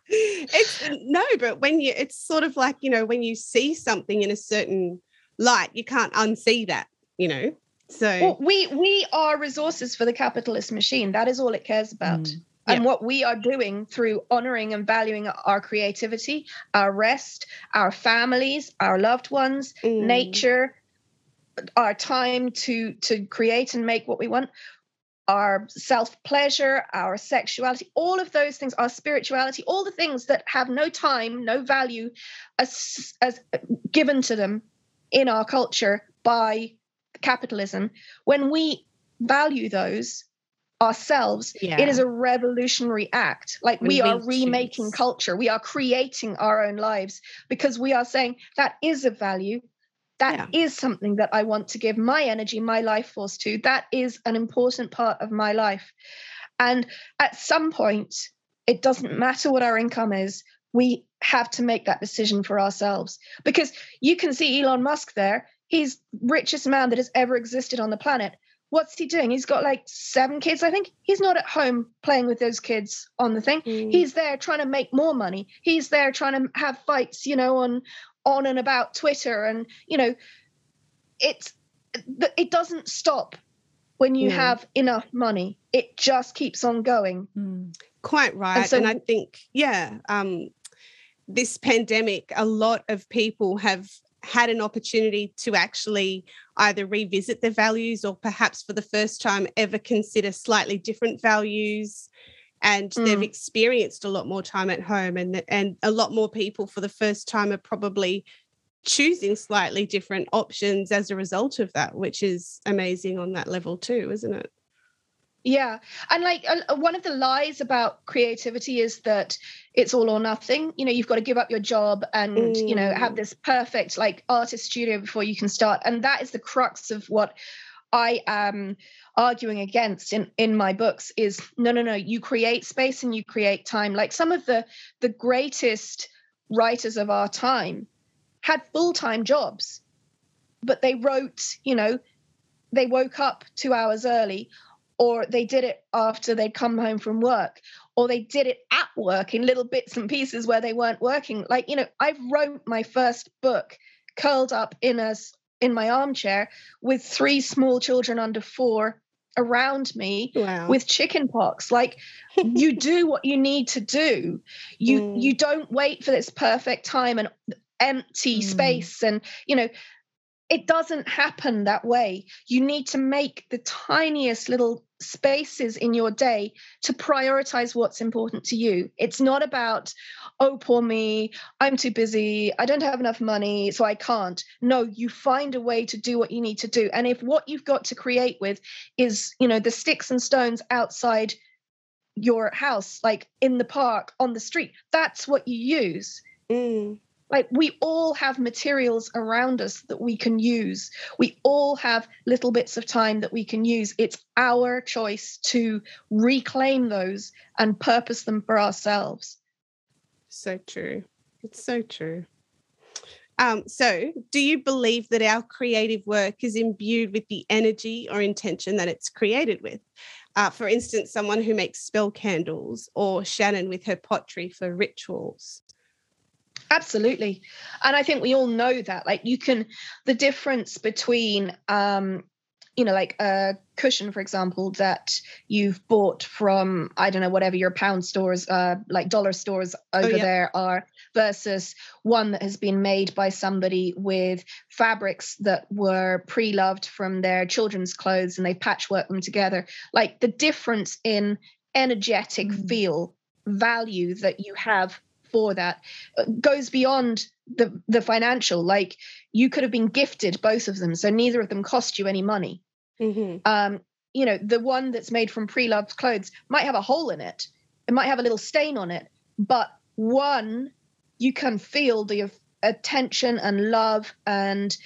it's no, but when you, it's sort of like you know when you see something in a certain light, you can't unsee that. You know, so well, we we are resources for the capitalist machine. That is all it cares about. Mm. And what we are doing through honoring and valuing our creativity, our rest, our families, our loved ones, mm. nature, our time to to create and make what we want, our self pleasure, our sexuality, all of those things, our spirituality, all the things that have no time, no value as, as given to them in our culture by capitalism. When we value those, ourselves yeah. it is a revolutionary act. Like we, we are remaking choose. culture. We are creating our own lives because we are saying that is a value. That yeah. is something that i want to give my energy my life force to. That is an important part of my life. And at some point it doesn't matter what our income is we have to make that decision for ourselves. Because you can see elon musk there. He's richest man that has ever existed on the planet what's he doing? He's got like seven kids, I think. He's not at home playing with those kids on the thing. Mm. He's there trying to make more money. He's there trying to have fights, you know, on on and about Twitter, and you know, it's it doesn't stop when you have enough money. It just keeps on going. Mm. Quite right, and, so, and I think yeah. Um, this pandemic, a lot of people have had an opportunity to actually either revisit their values or perhaps for the first time ever consider slightly different values and mm. they've experienced a lot more time at home and and a lot more people for the first time are probably choosing slightly different options as a result of that which is amazing on that level too isn't it yeah. And like uh, one of the lies about creativity is that it's all or nothing. You know, you've got to give up your job and, mm. you know, have mm. this perfect like artist studio before you can start. And that is the crux of what I am arguing against in in my books is no no no you create space and you create time like some of the the greatest writers of our time had full-time jobs but they wrote you know they woke up 2 hours early or they did it after they'd come home from work or they did it at work in little bits and pieces where they weren't working like you know i wrote my first book curled up in a in my armchair with three small children under 4 around me wow. with chicken pox like you do what you need to do you mm. you don't wait for this perfect time and empty mm. space and you know it doesn't happen that way. You need to make the tiniest little spaces in your day to prioritize what's important to you. It's not about, oh, poor me, I'm too busy, I don't have enough money, so I can't. No, you find a way to do what you need to do. And if what you've got to create with is, you know, the sticks and stones outside your house, like in the park, on the street, that's what you use. Mm like we all have materials around us that we can use. We all have little bits of time that we can use. It's our choice to reclaim those and purpose them for ourselves. So true. It's so true. Um, so do you believe that our creative work is imbued with the energy or intention that it's created with? Uh, for instance someone who makes spell candles or shannon with her pottery for rituals Absolutely. And I think we all know that. Like you can the difference between um you know, like a cushion, for example, that you've bought from, I don't know, whatever your pound stores, uh, like dollar stores over oh, yeah. there are, versus one that has been made by somebody with fabrics that were pre loved from their children's clothes and they patchwork them together. Like the difference in energetic mm. feel value that you have for that uh, goes beyond the the financial. Like you could have been gifted both of them so neither of them cost you any money. Mm-hmm. um you know the one that's made from pre-loved clothes might have a hole in it. It might have a little stain on it but one you can feel the attention and love and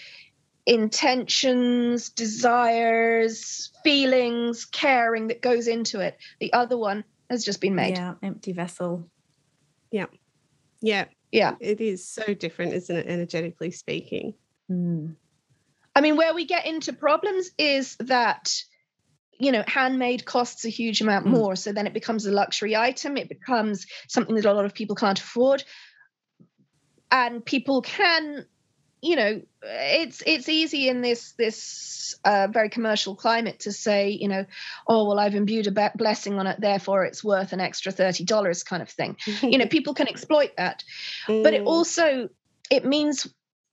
intentions desires feelings caring that goes into it. The other one has just been made. Yeah empty vessel. Yeah yeah. Yeah. It is so different, isn't it, energetically speaking? Mm. I mean, where we get into problems is that, you know, handmade costs a huge amount mm. more. So then it becomes a luxury item. It becomes something that a lot of people can't afford. And people can you know it's it's easy in this this uh, very commercial climate to say you know oh well i've imbued a blessing on it therefore it's worth an extra $30 kind of thing you know people can exploit that mm. but it mm. also it means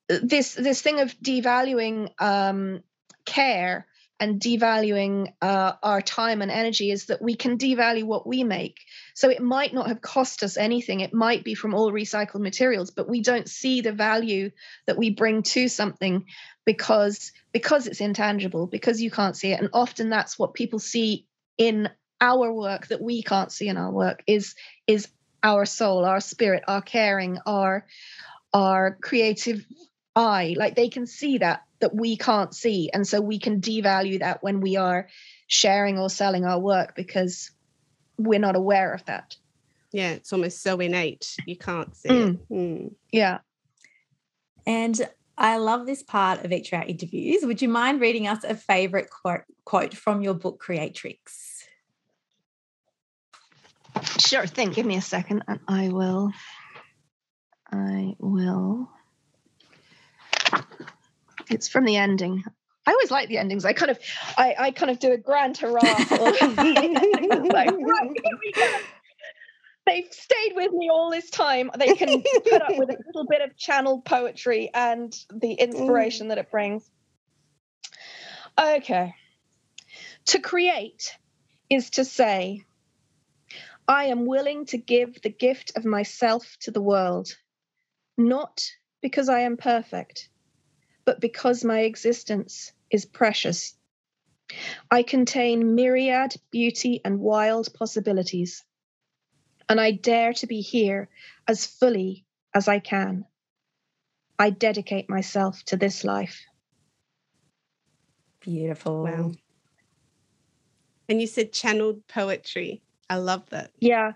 this this thing of devaluing um, care and devaluing uh, our time and energy is that we can devalue what we make. So it might not have cost us anything. It might be from all recycled materials, but we don't see the value that we bring to something because because it's intangible, because you can't see it. And often that's what people see in our work that we can't see in our work is is our soul, our spirit, our caring, our our creative eye. Like they can see that that we can't see. And so we can devalue that when we are sharing or selling our work because we're not aware of that. Yeah, it's almost so innate. You can't see mm. it. Mm. Yeah. And I love this part of each of our interviews. Would you mind reading us a favorite quote, quote from your book, Creatrix? Sure thing. Give me a second and I will. I will it's from the ending. I always like the endings. I kind of, I, I kind of do a grand hurrah. like, They've stayed with me all this time. They can put up with a little bit of channeled poetry and the inspiration mm. that it brings. Okay. To create is to say, I am willing to give the gift of myself to the world, not because I am perfect, but because my existence is precious. I contain myriad beauty and wild possibilities, and I dare to be here as fully as I can. I dedicate myself to this life. Beautiful. Wow. And you said channeled poetry. I love that. Yeah.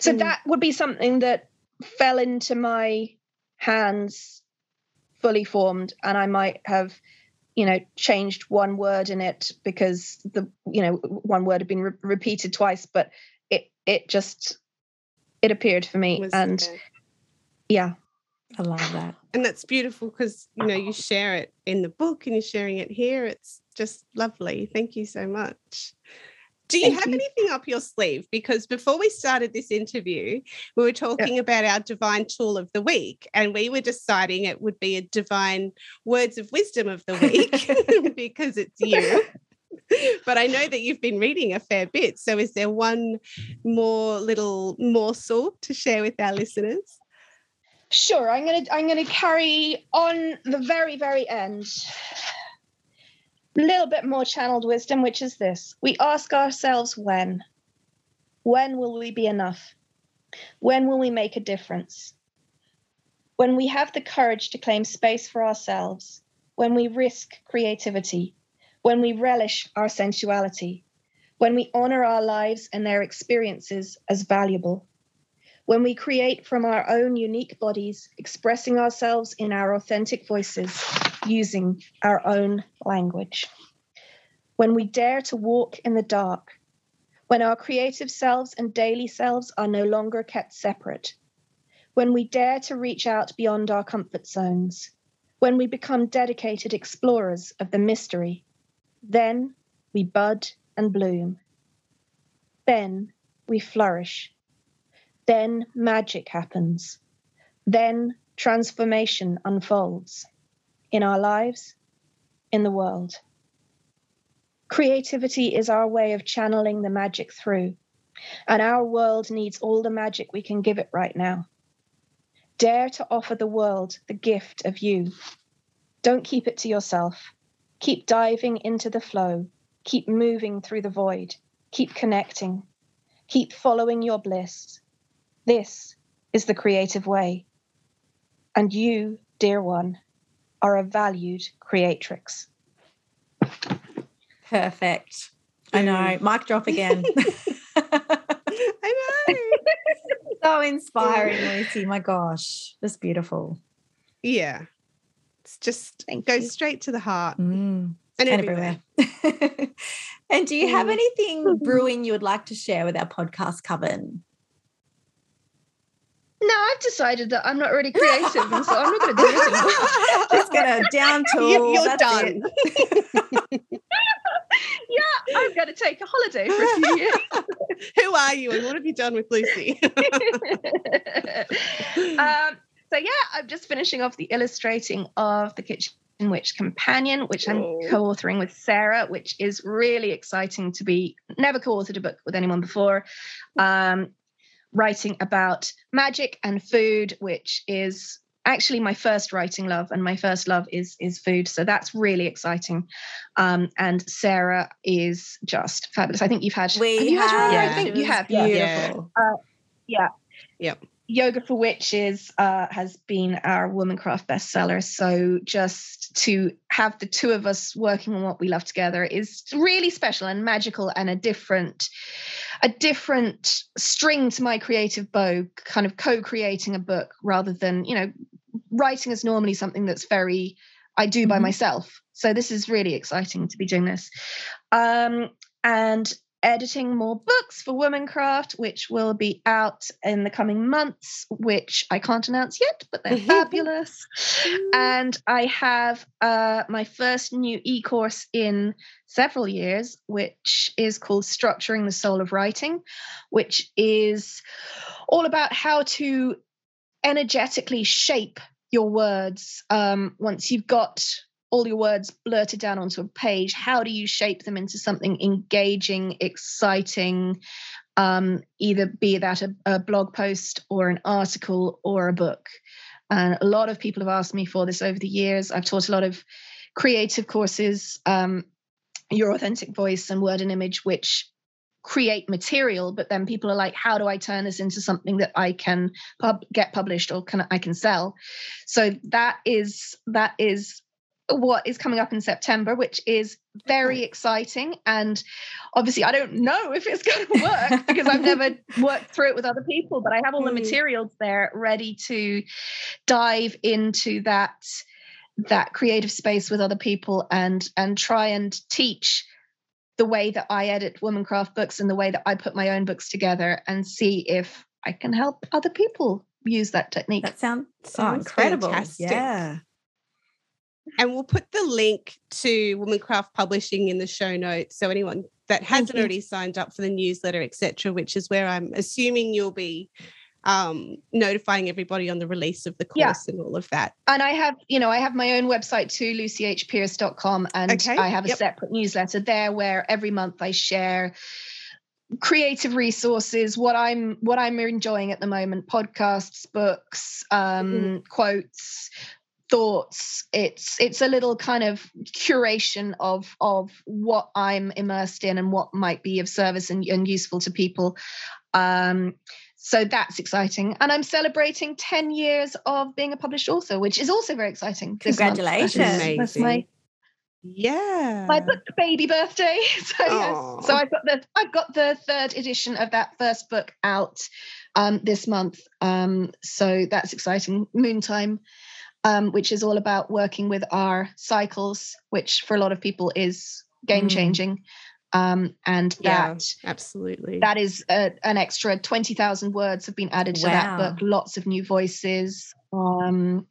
So mm. that would be something that fell into my hands fully formed and I might have you know changed one word in it because the you know one word had been re- repeated twice but it it just it appeared for me Was and there. yeah. I love that. And that's beautiful because you know you share it in the book and you're sharing it here. It's just lovely. Thank you so much do you Thank have you. anything up your sleeve? Because before we started this interview, we were talking yeah. about our divine tool of the week, and we were deciding it would be a divine words of wisdom of the week because it's you. but I know that you've been reading a fair bit. So, is there one more little morsel to share with our listeners? Sure, I'm gonna I'm gonna carry on the very very end little bit more channeled wisdom, which is this we ask ourselves when. When will we be enough? When will we make a difference? When we have the courage to claim space for ourselves, when we risk creativity, when we relish our sensuality, when we honor our lives and their experiences as valuable, when we create from our own unique bodies, expressing ourselves in our authentic voices, using our own language. When we dare to walk in the dark, when our creative selves and daily selves are no longer kept separate, when we dare to reach out beyond our comfort zones, when we become dedicated explorers of the mystery, then we bud and bloom. Then we flourish. Then magic happens. Then transformation unfolds in our lives, in the world. Creativity is our way of channeling the magic through, and our world needs all the magic we can give it right now. Dare to offer the world the gift of you. Don't keep it to yourself. Keep diving into the flow. Keep moving through the void. Keep connecting. Keep following your bliss. This is the creative way. And you, dear one, are a valued creatrix. Perfect. I know. Mic drop again. I know. so inspiring, Lucy. My gosh, that's beautiful. Yeah. It's just Thank goes you. straight to the heart Mm, and, and everywhere. everywhere. and do you have Mm. anything brewing you would like to share with our podcast coven? No, I've decided that I'm not really creative, and so I'm not going to do it anymore. Just gonna down tool. You- you're that's done. yeah, I'm going to take a holiday for a few years. Who are you and what have you done with Lucy? um, so yeah, I'm just finishing off the illustrating of the Kitchen Witch Companion, which I'm co-authoring with Sarah, which is really exciting to be. Never co-authored a book with anyone before. Um, writing about magic and food, which is actually my first writing love, and my first love is is food. So that's really exciting. Um, and Sarah is just fabulous. I think you've had. We have you had have. I Yeah. think you have. Yeah. Beautiful. Yeah. Yep. Yoga for Witches uh, has been our Womancraft bestseller. So just to have the two of us working on what we love together is really special and magical and a different, a different string to my creative bow. Kind of co-creating a book rather than you know writing is normally something that's very I do by Mhm. myself. So this is really exciting to be doing this. Um, and editing more books for Womancraft, which will be out in the coming months, which I can't announce yet, but they're fabulous. And I have uh, my first new e course in several years, which is called Structuring the Soul of Writing, which is all about how to energetically shape your words um, once you've got all your words blurted down onto a page. How do you shape them into something engaging exciting um, either be that a, a blog post or an article or a book? And a lot of people have asked me for this over the years. I've taught a lot of creative courses um, your authentic voice and word and image which create material but then people are like how do i turn this into something that i can pub- get published or can i can sell? So that is that is what is coming up in September, which is very exciting. And obviously, I don't know if it's going to work because I've never worked through it with other people, but I have all the Mm. materials there ready to dive into that that creative space with other people and and try and teach the way that I edit Womancraft books and the way that I put my own books together and see if I can help other people use that technique. That sounds, oh, Sounds incredible. fantastic. Yeah. And we'll put the link to Womancraft Publishing in the show notes. So anyone that hasn't you. already signed up for the newsletter, etc., which is where I'm assuming you'll be um, notifying everybody on the release of the Yeah. course and all of that. and I have, you know, I have my own website too, lucyhpierce.com, and Okay, I have a yep. separate newsletter there where every month I share creative resources, what I'm what I'm enjoying at the moment, podcasts, books, um, quotes, thoughts. It's it's a little kind of curation of of what I'm immersed in and what might be of service and, and useful to people. Um, so that's exciting. And I'm celebrating 10 years of being a published author, which is also very exciting. this month. That is- Congratulations. That's my, Yeah. my book baby birthday. So, yes. So I've got the I've got the third edition of that first book out um, this month. Um, so that's exciting. Moontime, um, which is all about working with our cycles, which for a lot of people is game Mm. changing. Um, and Yeah, that absolutely. that is a, an extra 20,000 words have been added to that book, lots of new voices, um,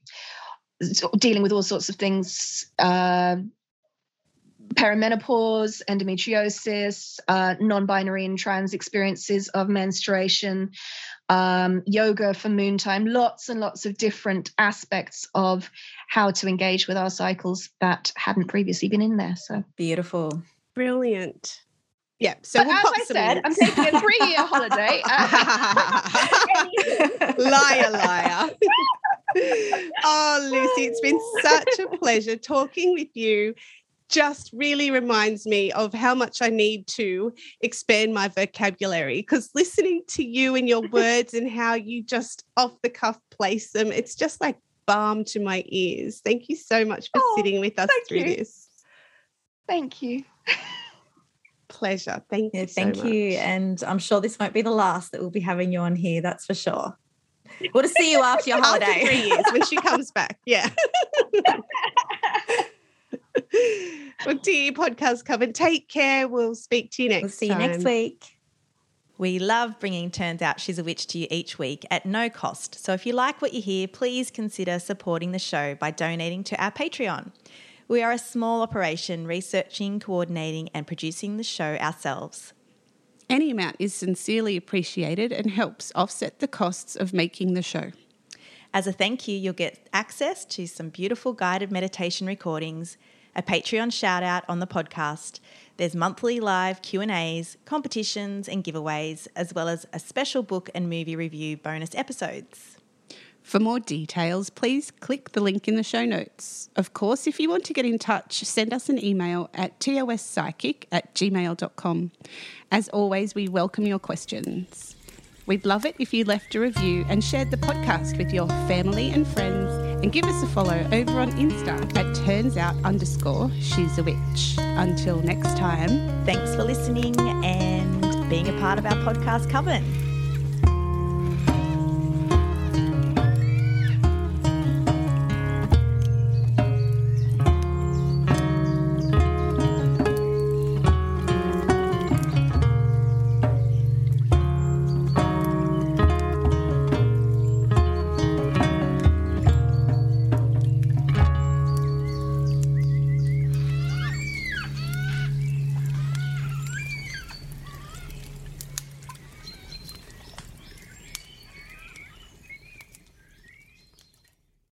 dealing with all sorts of things. Uh, perimenopause, endometriosis, uh, non-binary and trans experiences of menstruation, um, yoga for moon time, lots and lots of different aspects of how to engage with our cycles that hadn't previously been in there. So, Beautiful. Brilliant. Yeah. So we'll as pop I some said, I'm taking a three-year holiday. Uh, liar, liar. oh, Lucy, it's been such a pleasure talking with you. Just really reminds me of how much I need to expand my vocabulary because listening to you and your words and how you just off the cuff place them, it's just like balm to my ears. Thank you so much for Oh, sitting with us through you. this. Thank you. Pleasure. Thank Yeah, you. so thank you. much. And I'm sure this won't be the last that we'll be having you on here. That's for sure. We'll to see you after your After holiday. three years when she comes back. Yeah. well, dear podcast coven, take care. We'll speak to you next We'll see you next week. We love bringing Turns Out She's a Witch to you each week at no cost. So if you like what you hear, please consider supporting the show by donating to our Patreon. We are a small operation researching, coordinating, and producing the show ourselves. Any amount is sincerely appreciated and helps offset the costs of making the show. As a thank you, you'll get access to some beautiful guided meditation recordings, a Patreon shout out on the podcast. There's monthly live Q&As, competitions and giveaways, as well as a special book and movie review bonus episodes. For more details, please click the link in the show notes. Of course, if you want to get in touch, send us an email at tospsychic at gmail.com. As always, we welcome your questions. We'd love it if you left a review and shared the podcast with your family and friends and give us a follow over on Insta at turns out underscore she's a witch. Until next time. Thanks for listening and being a part of our podcast coven.